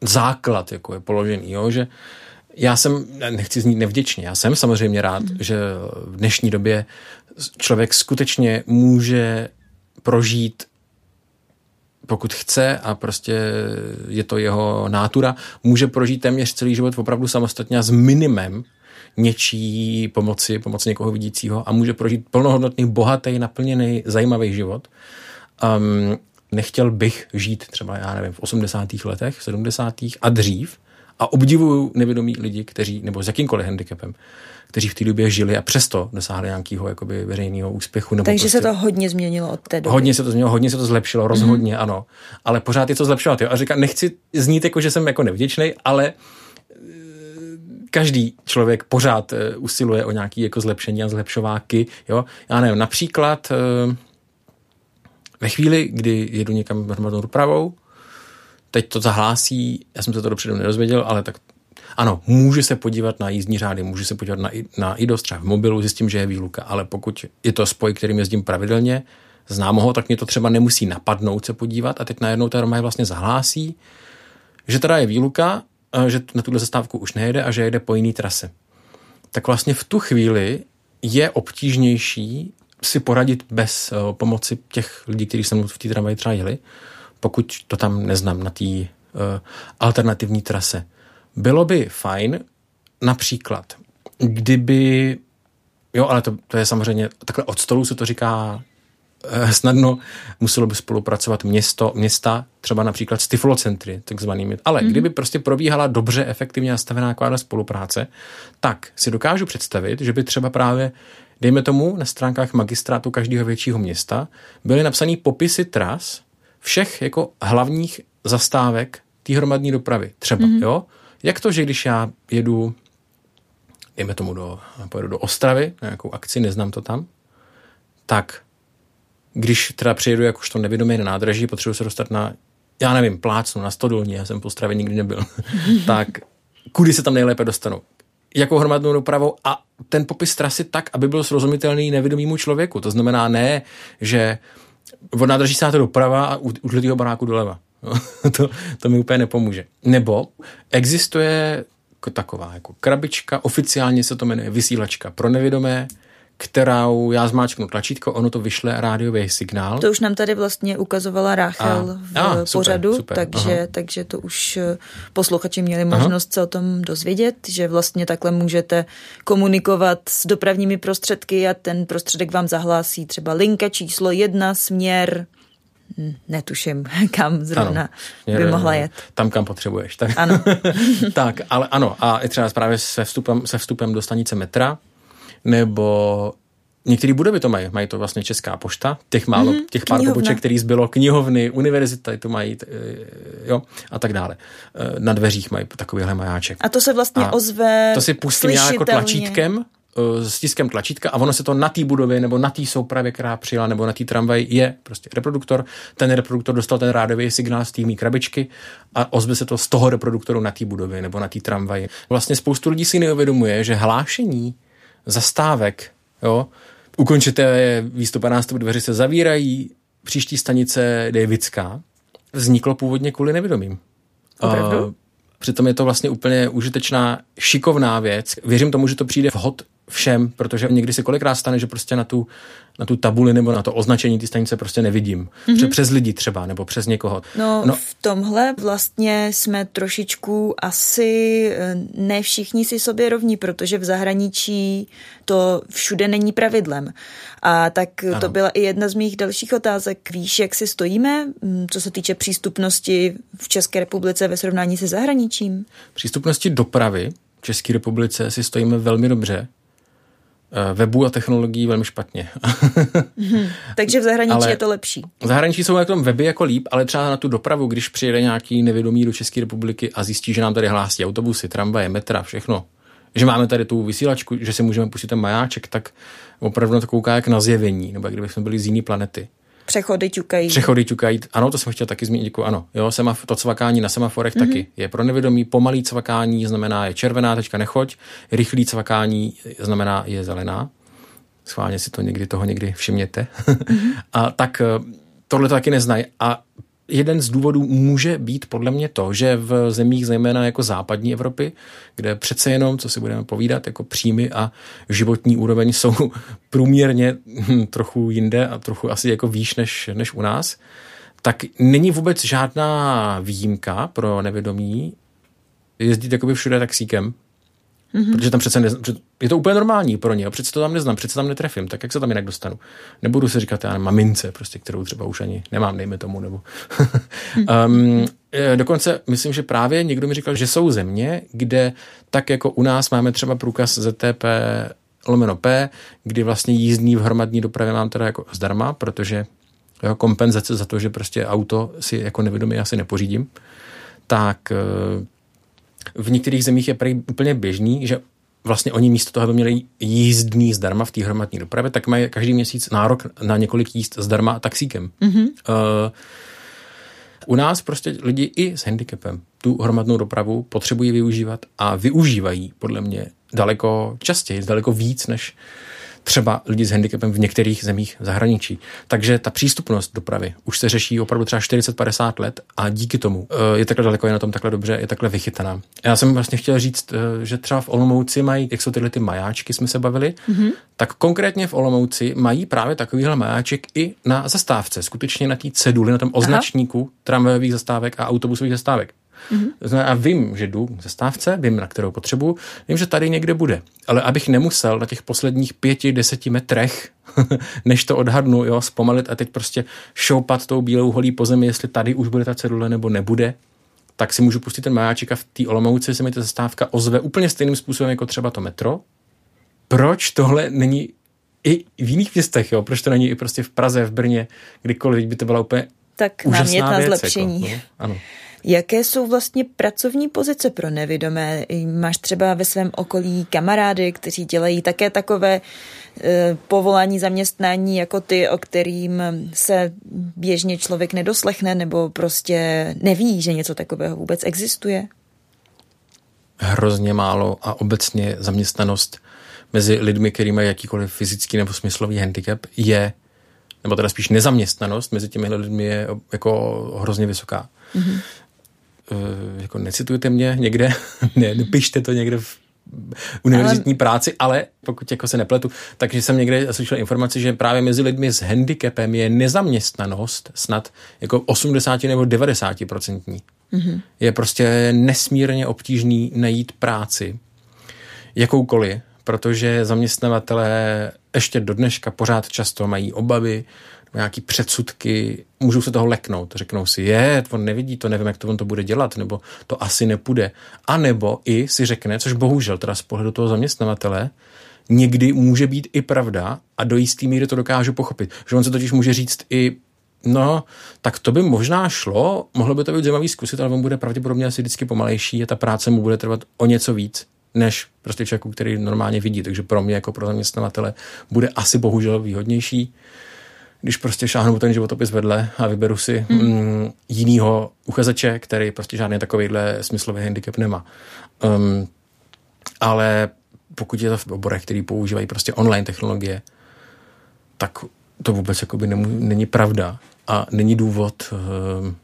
základ, jako je položený, jo, že já jsem, nechci znít nevděčně, já jsem samozřejmě rád, mm. že v dnešní době člověk skutečně může prožít pokud chce a prostě je to jeho nátura, může prožít téměř celý život opravdu samostatně a s minimem něčí pomoci, pomoci někoho vidícího a může prožít plnohodnotný, bohatý, naplněný, zajímavý život. Um, nechtěl bych žít třeba, já nevím, v 80. letech, 70. a dřív a obdivuju nevědomí lidi, kteří, nebo s jakýmkoliv handicapem, kteří v té době žili a přesto dosáhli nějakého jakoby veřejného úspěchu. Nebo Takže prostě, se to hodně změnilo od té doby. Hodně se to změnilo, hodně se to zlepšilo, rozhodně, mm. ano. Ale pořád je to zlepšovat. Jo? A říkám, nechci znít jako, že jsem jako nevděčný, ale eh, každý člověk pořád eh, usiluje o nějaké jako zlepšení a zlepšováky. Jo? Já nevím, například eh, ve chvíli, kdy jedu někam hromadnou dopravou, teď to zahlásí, já jsem se to dopředu nedozvěděl, ale tak ano, může se podívat na jízdní řády, může se podívat na, na IDOS třeba v mobilu, zjistím, že je výluka, ale pokud je to spoj, kterým jezdím pravidelně, znám ho, tak mě to třeba nemusí napadnout se podívat a teď najednou ta je vlastně zahlásí, že teda je výluka, že na tuhle zastávku už nejede a že jede po jiný trase. Tak vlastně v tu chvíli je obtížnější si poradit bez uh, pomoci těch lidí, kteří se mnou v té tramvaji třeba jeli, pokud to tam neznám na té uh, alternativní trase. Bylo by fajn například, kdyby, jo, ale to, to je samozřejmě, takhle od stolu se to říká eh, snadno, muselo by spolupracovat město, města, třeba například s tyflocentry, takzvanými. Ale mm-hmm. kdyby prostě probíhala dobře, efektivně nastavená taková spolupráce, tak si dokážu představit, že by třeba právě dejme tomu, na stránkách magistrátu každého většího města byly napsané popisy tras všech jako hlavních zastávek té hromadní dopravy. Třeba, mm-hmm. jo? Jak to, že když já jedu, dejme tomu, do, pojedu do Ostravy, na nějakou akci, neznám to tam, tak když teda přijedu jakožto nevědomý na nádraží, potřebuji se dostat na, já nevím, plácnu, na Stodolní, já jsem po Ostravě nikdy nebyl, tak kudy se tam nejlépe dostanu? Jakou hromadnou dopravou a ten popis trasy tak, aby byl srozumitelný nevědomímu člověku. To znamená ne, že od nádraží se to doprava a u, u baráku doleva. No, to, to mi úplně nepomůže. Nebo existuje taková jako krabička, oficiálně se to jmenuje vysílačka pro nevědomé, kterou já zmáčknu tlačítko, ono to vyšle rádiový signál. To už nám tady vlastně ukazovala Ráchel a, v a, super, pořadu, super, takže, takže to už eh, posluchači měli možnost aha. se o tom dozvědět, že vlastně takhle můžete komunikovat s dopravními prostředky a ten prostředek vám zahlásí třeba linka číslo jedna, směr netuším, kam zrovna ano, by mohla jet. Tam, kam potřebuješ. Tak. Ano. tak, ale ano, a i třeba právě se vstupem, se vstupem do stanice metra, nebo Některé budovy to mají, mají to vlastně Česká pošta, těch málo, mm-hmm, těch pár poboček, který zbylo, knihovny, univerzita to mají, jo, a tak dále. E, na dveřích mají takovýhle majáček. A to se vlastně a ozve To si pustím já jako tlačítkem, e, s tiskem tlačítka a ono se to na té budově nebo na té soupravě, která přijela, nebo na té tramvaji je prostě reproduktor. Ten reproduktor dostal ten rádový signál z té krabičky a ozve se to z toho reproduktoru na té budově nebo na té tramvaji. Vlastně spoustu lidí si neuvědomuje, že hlášení zastávek, jo, ukončité výstup a nástup dveře se zavírají, příští stanice Davidská, vzniklo původně kvůli nevědomým. Opravdu? Přitom je to vlastně úplně užitečná, šikovná věc. Věřím tomu, že to přijde vhod všem, protože někdy se kolikrát stane, že prostě na tu, na tu tabuli nebo na to označení ty stanice prostě nevidím. Mm-hmm. Přes lidi třeba, nebo přes někoho. No, no v tomhle vlastně jsme trošičku asi eh, ne všichni si sobě rovní, protože v zahraničí to všude není pravidlem. A tak ano. to byla i jedna z mých dalších otázek. Víš, jak si stojíme, mm, co se týče přístupnosti v České republice ve srovnání se zahraničím? Přístupnosti dopravy v České republice si stojíme velmi dobře. Eh, webu a technologií velmi špatně. hmm, takže v zahraničí ale je to lepší. V zahraničí jsou na tom weby jako líp, ale třeba na tu dopravu, když přijede nějaký nevědomý do České republiky a zjistí, že nám tady hlásí autobusy, tramvaje, metra, všechno, že máme tady tu vysílačku, že si můžeme pustit ten majáček, tak opravdu na to kouká jak na zjevení, nebo jak kdyby jsme byli z jiné planety. Přechody ťukají. Přechody ťukají. Ano, to jsem chtěl taky zmínit. Děkuji. Ano, jo, semaf- to cvakání na semaforech mm-hmm. taky je pro nevědomí. Pomalý cvakání znamená je červená, teďka nechoď. Rychlý cvakání znamená je zelená. Schválně si to někdy toho někdy všimněte. Mm-hmm. a tak eh, tohle to taky neznají. A jeden z důvodů může být podle mě to, že v zemích zejména jako západní Evropy, kde přece jenom, co si budeme povídat, jako příjmy a životní úroveň jsou průměrně hm, trochu jinde a trochu asi jako výš než, než u nás, tak není vůbec žádná výjimka pro nevědomí jezdit jakoby všude taxíkem Mm-hmm. Protože tam přece neznám, je to úplně normální pro ně, přece to tam neznám, přece tam netrefím, tak jak se tam jinak dostanu? Nebudu si říkat, já mamince, prostě, kterou třeba už ani nemám, dejme tomu, nebo... um, dokonce myslím, že právě někdo mi říkal, že jsou země, kde tak jako u nás máme třeba průkaz ZTP lomeno P, kdy vlastně jízdní v hromadní dopravě mám teda jako zdarma, protože jo, kompenzace za to, že prostě auto si jako nevědomý asi nepořídím, tak eh, v některých zemích je prý úplně běžný, že vlastně oni místo toho, aby měli jízdný zdarma v té hromadní dopravě, tak mají každý měsíc nárok na několik jízd zdarma taxíkem. Mm-hmm. Uh, u nás prostě lidi i s handicapem tu hromadnou dopravu potřebují využívat a využívají podle mě daleko častěji, daleko víc než třeba lidi s handicapem v některých zemích zahraničí. Takže ta přístupnost dopravy už se řeší opravdu třeba 40-50 let a díky tomu eh, je takhle daleko, je na tom takhle dobře, je takhle vychytaná. Já jsem vlastně chtěl říct, eh, že třeba v Olomouci mají, jak jsou tyhle ty majáčky, jsme se bavili, mm-hmm. tak konkrétně v Olomouci mají právě takovýhle majáček i na zastávce, skutečně na té ceduli, na tom označníku tramvajových zastávek a autobusových zastávek. Mm-hmm. A vím, že jdu ze stávce, vím, na kterou potřebuji, vím, že tady někde bude. Ale abych nemusel na těch posledních pěti, deseti metrech, než to odhadnu, jo, zpomalit a teď prostě šoupat tou bílou holí po zemi, jestli tady už bude ta cedule nebo nebude, tak si můžu pustit ten majáček a v té Olomouci se mi ta zastávka ozve úplně stejným způsobem jako třeba to metro. Proč tohle není i v jiných městech, jo? Proč to není i prostě v Praze, v Brně, kdykoliv by to byla úplně tak námět na jako, zlepšení. Jako, no? Ano. Jaké jsou vlastně pracovní pozice pro nevidomé? Máš třeba ve svém okolí kamarády, kteří dělají také takové e, povolání zaměstnání jako ty, o kterým se běžně člověk nedoslechne nebo prostě neví, že něco takového vůbec existuje? Hrozně málo a obecně zaměstnanost mezi lidmi, kteří mají jakýkoliv fyzický nebo smyslový handicap, je, nebo teda spíš nezaměstnanost mezi těmi lidmi je jako hrozně vysoká. Mm-hmm. Eh, jako necitujte mě někde, ne, nepište to někde v univerzitní ale... práci, ale pokud jako se nepletu, takže jsem někde slyšel informaci, že právě mezi lidmi s handicapem je nezaměstnanost snad jako 80 nebo 90 procentní. Mm-hmm. Je prostě nesmírně obtížný najít práci, jakoukoliv, protože zaměstnavatelé ještě do dneška pořád často mají obavy, nějaký předsudky, můžou se toho leknout. Řeknou si, je, on nevidí to, nevím, jak to on to bude dělat, nebo to asi nepůjde. A nebo i si řekne, což bohužel teda z pohledu toho zaměstnavatele, někdy může být i pravda a do jistý míry to dokážu pochopit. Že on se totiž může říct i No, tak to by možná šlo, mohlo by to být zajímavý zkusit, ale on bude pravděpodobně asi vždycky pomalejší a ta práce mu bude trvat o něco víc, než prostě člověku, který normálně vidí. Takže pro mě jako pro zaměstnavatele bude asi bohužel výhodnější když prostě šáhnu ten životopis vedle a vyberu si hmm. mm, jinýho uchazeče, který prostě žádný takovýhle smyslový handicap nemá. Um, ale pokud je to v oborech, který používají prostě online technologie, tak to vůbec jakoby nemů, není pravda a není důvod um,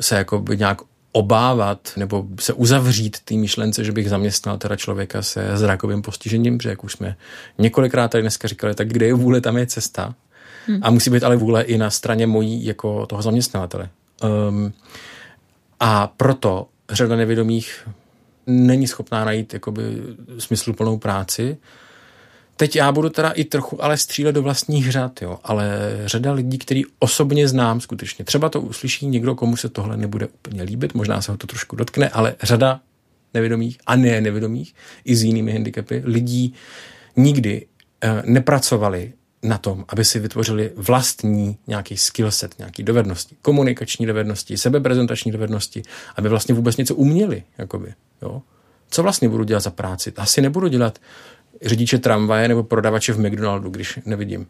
se jakoby nějak obávat nebo se uzavřít té myšlence, že bych zaměstnal teda člověka se zrakovým postižením, protože jak už jsme několikrát tady dneska říkali, tak kde je vůle, tam je cesta. Hmm. A musí být ale vůle i na straně mojí jako toho zaměstnavatele. Um, a proto řada nevědomých není schopná najít jakoby smysluplnou práci. Teď já budu teda i trochu ale střílet do vlastních řad, jo, ale řada lidí, který osobně znám skutečně, třeba to uslyší někdo, komu se tohle nebude úplně líbit, možná se ho to trošku dotkne, ale řada nevědomých a ne nevědomých i s jinými handicapy lidí nikdy eh, nepracovali na tom, aby si vytvořili vlastní nějaký skillset, nějaký dovednosti, komunikační dovednosti, sebeprezentační dovednosti, aby vlastně vůbec něco uměli. Jakoby, jo? Co vlastně budu dělat za práci? Asi nebudu dělat řidiče tramvaje nebo prodavače v McDonaldu, když nevidím.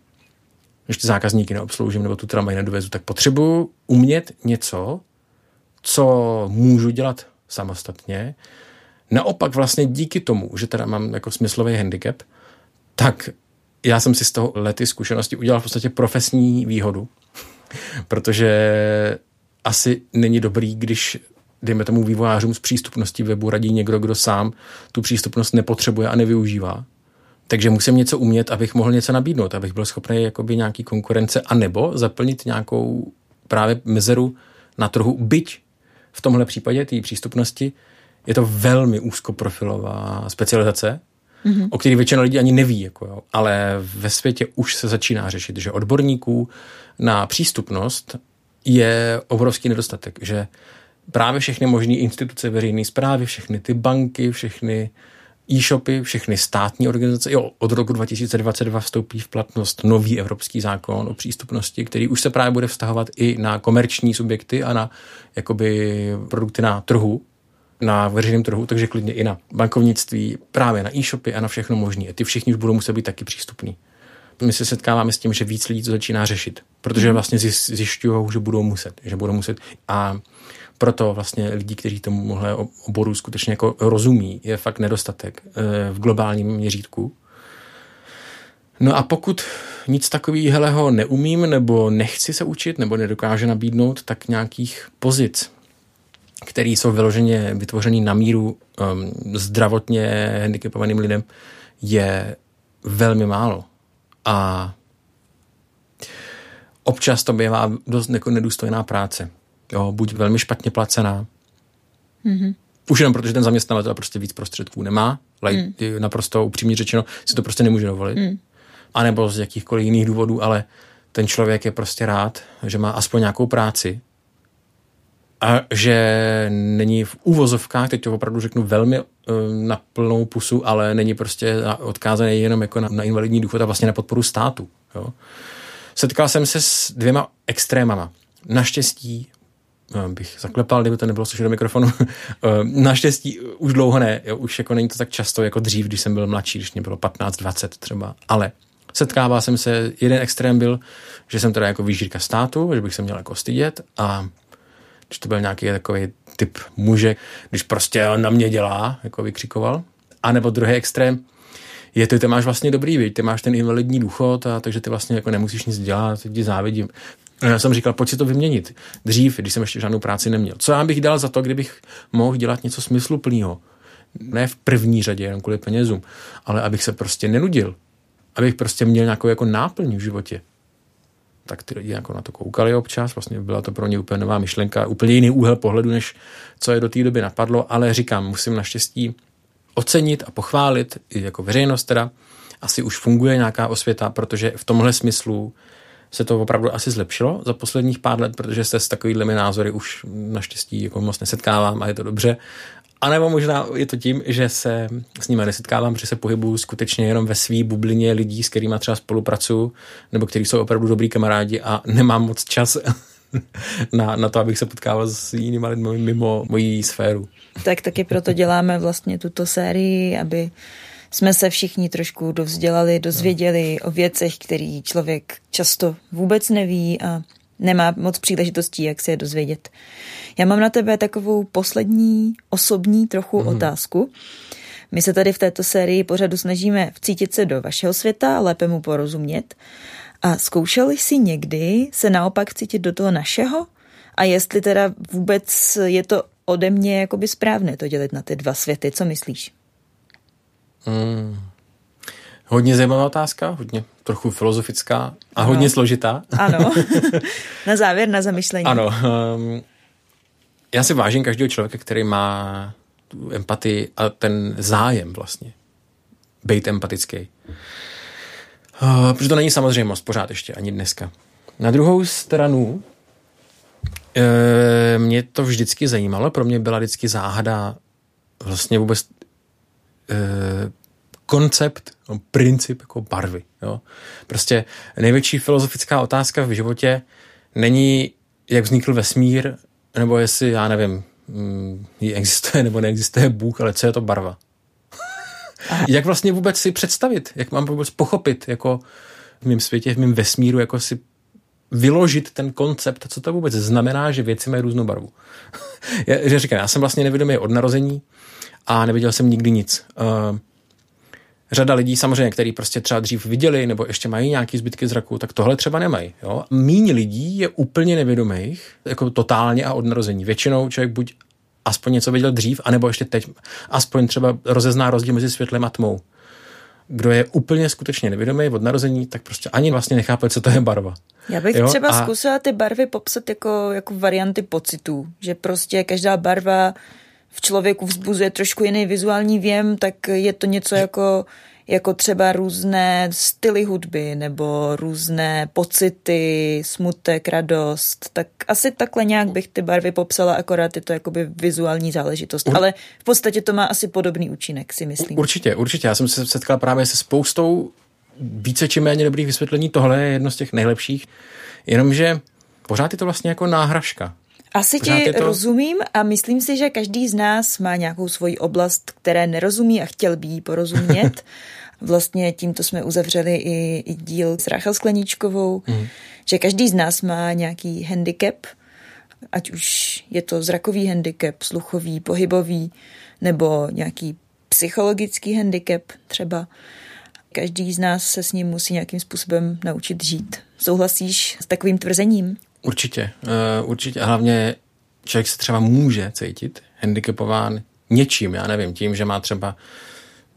Když ty zákazníky neobsloužím nebo tu tramvaj nedovezu, tak potřebuji umět něco, co můžu dělat samostatně. Naopak vlastně díky tomu, že teda mám jako smyslový handicap, tak já jsem si z toho lety zkušenosti udělal v podstatě profesní výhodu, protože asi není dobrý, když dejme tomu vývojářům z přístupnosti webu radí někdo, kdo sám tu přístupnost nepotřebuje a nevyužívá. Takže musím něco umět, abych mohl něco nabídnout, abych byl schopný jakoby nějaký konkurence a nebo zaplnit nějakou právě mezeru na trhu, byť v tomhle případě té přístupnosti Je to velmi úzkoprofilová specializace, mm-hmm. o který většina lidí ani neví. Jako jo. Ale ve světě už se začíná řešit, že odborníků na přístupnost je obrovský nedostatek, že právě všechny možné instituce veřejné zprávy, všechny ty banky, všechny e-shopy, všechny státní organizace. Jo, od roku 2022 vstoupí v platnost nový evropský zákon o přístupnosti, který už se právě bude vztahovat i na komerční subjekty a na jakoby produkty na trhu, na veřejném trhu, takže klidně i na bankovnictví, právě na e-shopy a na všechno možné. Ty všichni už budou muset být taky přístupný. My se setkáváme s tím, že víc lidí to začíná řešit, protože mhm. vlastně zjišťují, že budou muset, že budou muset. A proto vlastně lidí, kteří tomuhle oboru skutečně jako rozumí, je fakt nedostatek eh, v globálním měřítku. No a pokud nic takového neumím, nebo nechci se učit, nebo nedokáže nabídnout, tak nějakých pozic, které jsou vyloženě vytvořený na míru um, zdravotně handicapovaným lidem, je velmi málo. A občas to bývá dost jako nedůstojná práce. Jo, buď velmi špatně placená, mm-hmm. už jenom protože ten zaměstnavatel prostě víc prostředků nemá, ale mm. naprosto upřímně řečeno si to prostě nemůže dovolit. Mm. A nebo z jakýchkoliv jiných důvodů, ale ten člověk je prostě rád, že má aspoň nějakou práci a že není v úvozovkách, teď to opravdu řeknu velmi uh, na plnou pusu, ale není prostě odkázaný jenom jako na, na invalidní důchod a vlastně na podporu státu. Jo. Setkal jsem se s dvěma extrémama. Naštěstí Eh, bych zaklepal, kdyby to nebylo slyšet do mikrofonu. Eh, naštěstí už dlouho ne, jo, už jako není to tak často jako dřív, když jsem byl mladší, když mě bylo 15-20 třeba, ale setkával jsem se, jeden extrém byl, že jsem teda jako výžírka státu, že bych se měl jako stydět a když to byl nějaký takový typ muže, když prostě on na mě dělá, jako vykřikoval. A nebo druhý extrém, je ty, ty máš vlastně dobrý, víc, ty máš ten invalidní důchod, a takže ty vlastně jako nemusíš nic dělat, ti závidím. Já jsem říkal, pojď si to vyměnit. Dřív, když jsem ještě žádnou práci neměl. Co já bych dal za to, kdybych mohl dělat něco smysluplného? Ne v první řadě, jenom kvůli penězům, ale abych se prostě nenudil. Abych prostě měl nějakou jako náplň v životě. Tak ty lidi jako na to koukali občas, vlastně byla to pro ně úplně nová myšlenka, úplně jiný úhel pohledu, než co je do té doby napadlo, ale říkám, musím naštěstí ocenit a pochválit, i jako veřejnost teda, asi už funguje nějaká osvěta, protože v tomhle smyslu se to opravdu asi zlepšilo za posledních pár let, protože se s takovými názory už naštěstí jako moc nesetkávám a je to dobře. A nebo možná je to tím, že se s nimi nesetkávám, že se pohybuju skutečně jenom ve své bublině lidí, s kterými třeba spolupracuju, nebo kteří jsou opravdu dobrý kamarádi a nemám moc čas na, na to, abych se potkával s jinými lidmi mimo mojí sféru. Tak taky proto děláme vlastně tuto sérii, aby jsme se všichni trošku dovzdělali, dozvěděli no. o věcech, který člověk často vůbec neví a nemá moc příležitostí, jak se je dozvědět. Já mám na tebe takovou poslední osobní trochu mm. otázku. My se tady v této sérii pořadu snažíme vcítit se do vašeho světa, lépe mu porozumět. A zkoušel jsi někdy se naopak cítit do toho našeho? A jestli teda vůbec je to ode mě jakoby správné to dělit na ty dva světy, co myslíš? Hmm. Hodně zajímavá otázka, hodně trochu filozofická a ano. hodně složitá. Ano, na závěr, na zamyšlení. Ano, um, já si vážím každého člověka, který má tu empatii a ten zájem vlastně být empatický. Uh, protože to není samozřejmost pořád ještě, ani dneska. Na druhou stranu e, mě to vždycky zajímalo, pro mě byla vždycky záhada vlastně vůbec Eh, koncept, no, princip jako barvy. Jo? Prostě největší filozofická otázka v životě není, jak vznikl vesmír, nebo jestli, já nevím, mm, existuje nebo neexistuje Bůh, ale co je to barva. jak vlastně vůbec si představit, jak mám vůbec pochopit jako v mém světě, v mém vesmíru, jako si vyložit ten koncept, co to vůbec znamená, že věci mají různou barvu. já, říkám, já jsem vlastně nevědomý od narození, a neviděl jsem nikdy nic. Uh, řada lidí samozřejmě, který prostě třeba dřív viděli nebo ještě mají nějaký zbytky zraku, tak tohle třeba nemají. Jo? Míň lidí je úplně nevědomých, jako totálně a od narození. Většinou člověk buď aspoň něco viděl dřív, anebo ještě teď aspoň třeba rozezná rozdíl mezi světlem a tmou. Kdo je úplně skutečně nevědomý od narození, tak prostě ani vlastně nechápe, co to je barva. Já bych jo? třeba a... zkusila ty barvy popsat jako, jako varianty pocitů, že prostě každá barva v člověku vzbuzuje trošku jiný vizuální věm, tak je to něco jako jako třeba různé styly hudby nebo různé pocity, smutek, radost, tak asi takhle nějak bych ty barvy popsala, akorát je to jakoby vizuální záležitost, Ur... ale v podstatě to má asi podobný účinek, si myslím. Určitě, určitě. Já jsem se setkal právě se spoustou více či méně dobrých vysvětlení. Tohle je jedno z těch nejlepších, jenomže pořád je to vlastně jako náhražka. Asi ti to- rozumím a myslím si, že každý z nás má nějakou svoji oblast, které nerozumí a chtěl by jí porozumět. Vlastně tímto jsme uzavřeli i, i díl s Rachel Skleníčkovou, mm. že každý z nás má nějaký handicap, ať už je to zrakový handicap, sluchový, pohybový, nebo nějaký psychologický handicap třeba. Každý z nás se s ním musí nějakým způsobem naučit žít. Souhlasíš s takovým tvrzením? Určitě, uh, určitě. A hlavně člověk se třeba může cítit handicapován něčím, já nevím, tím, že má třeba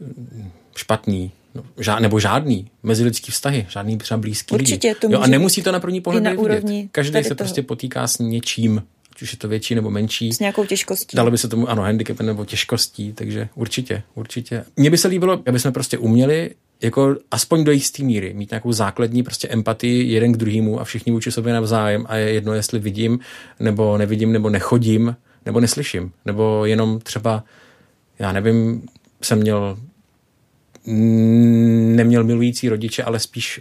mm, špatný no, žád, nebo žádný mezilidský vztahy, žádný třeba blízký Určitě, lidi. to jo, a nemusí to na první pohled na vidět. Každý se toho. prostě potýká s něčím, ať už je to větší nebo menší. S nějakou těžkostí. Dalo by se tomu, ano, handicapem nebo těžkostí, takže určitě, určitě. Mně by se líbilo, aby jsme prostě uměli jako aspoň do jisté míry mít nějakou základní prostě empatii jeden k druhému a všichni vůči sobě navzájem a je jedno, jestli vidím, nebo nevidím, nebo nechodím, nebo neslyším, nebo jenom třeba, já nevím, jsem měl neměl milující rodiče, ale spíš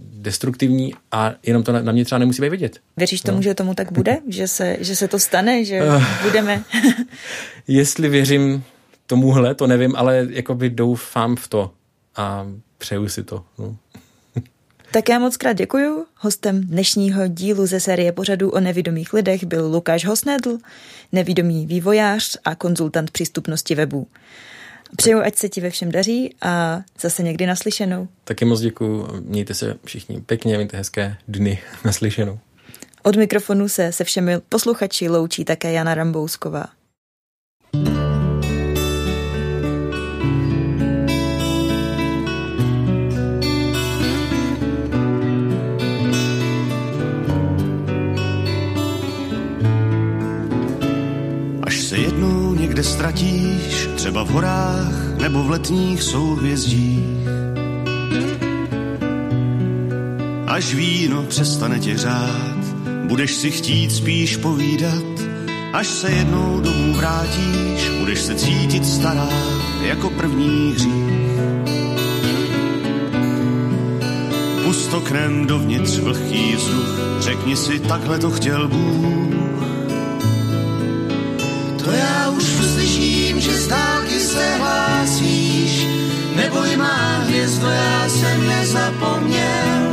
destruktivní a jenom to na, na mě třeba nemusí být vidět. Věříš tomu, že tomu tak bude? Že se, že se to stane? Že budeme... Jestli věřím tomuhle, to nevím, ale jakoby doufám v to a přeju si to. No. Tak já moc krát děkuju. Hostem dnešního dílu ze série pořadů o nevidomých lidech byl Lukáš Hosnedl, nevidomý vývojář a konzultant přístupnosti webů. Přeju, ať se ti ve všem daří a zase někdy naslyšenou. Taky moc děkuju, mějte se všichni pěkně, mějte hezké dny naslyšenou. Od mikrofonu se se všemi posluchači loučí také Jana Rambousková. Až ztratíš, třeba v horách nebo v letních souhvězdích. Až víno přestane tě řát, budeš si chtít spíš povídat. Až se jednou domů vrátíš, budeš se cítit stará jako první hřích. Pust oknem dovnitř vlhký vzduch, řekni si, takhle to chtěl Bůh. To já už uslyším, že z dálky se hlásíš, neboj má hvězdo, já jsem nezapomněl.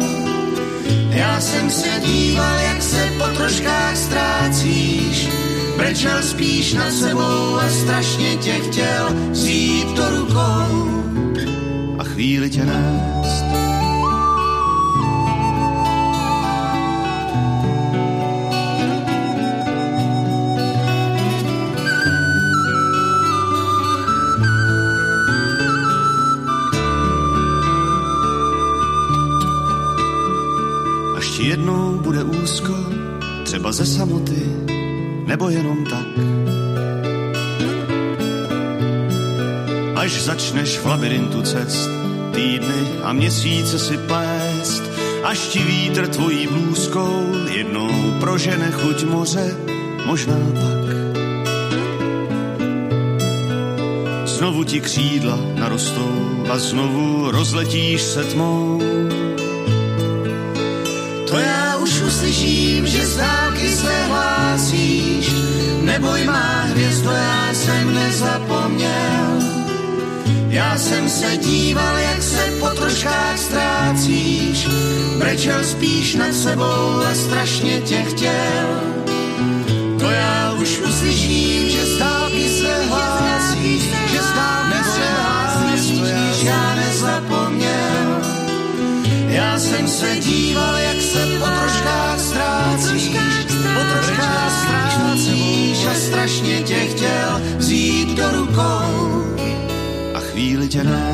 Já jsem se díval, jak se po troškách ztrácíš, brečel spíš nad sebou a strašně tě chtěl vzít do rukou a chvíli tě nést. Ze samoty, nebo jenom tak. Až začneš v labirintu cest, týdny a měsíce si plést, až ti vítr tvojí blůzkou jednou prožene chuť moře, možná pak. Znovu ti křídla narostou a znovu rozletíš se tmou. To já uslyším, že z dálky se hlásíš, neboj má hvězdo, já jsem nezapomněl. Já jsem se díval, jak se po troškách ztrácíš, brečel spíš nad sebou a strašně tě chtěl. To já už uslyším, že z dálky se hlásíš, že z dálky se hlásíš, já nezapomněl. Já jsem se díval, a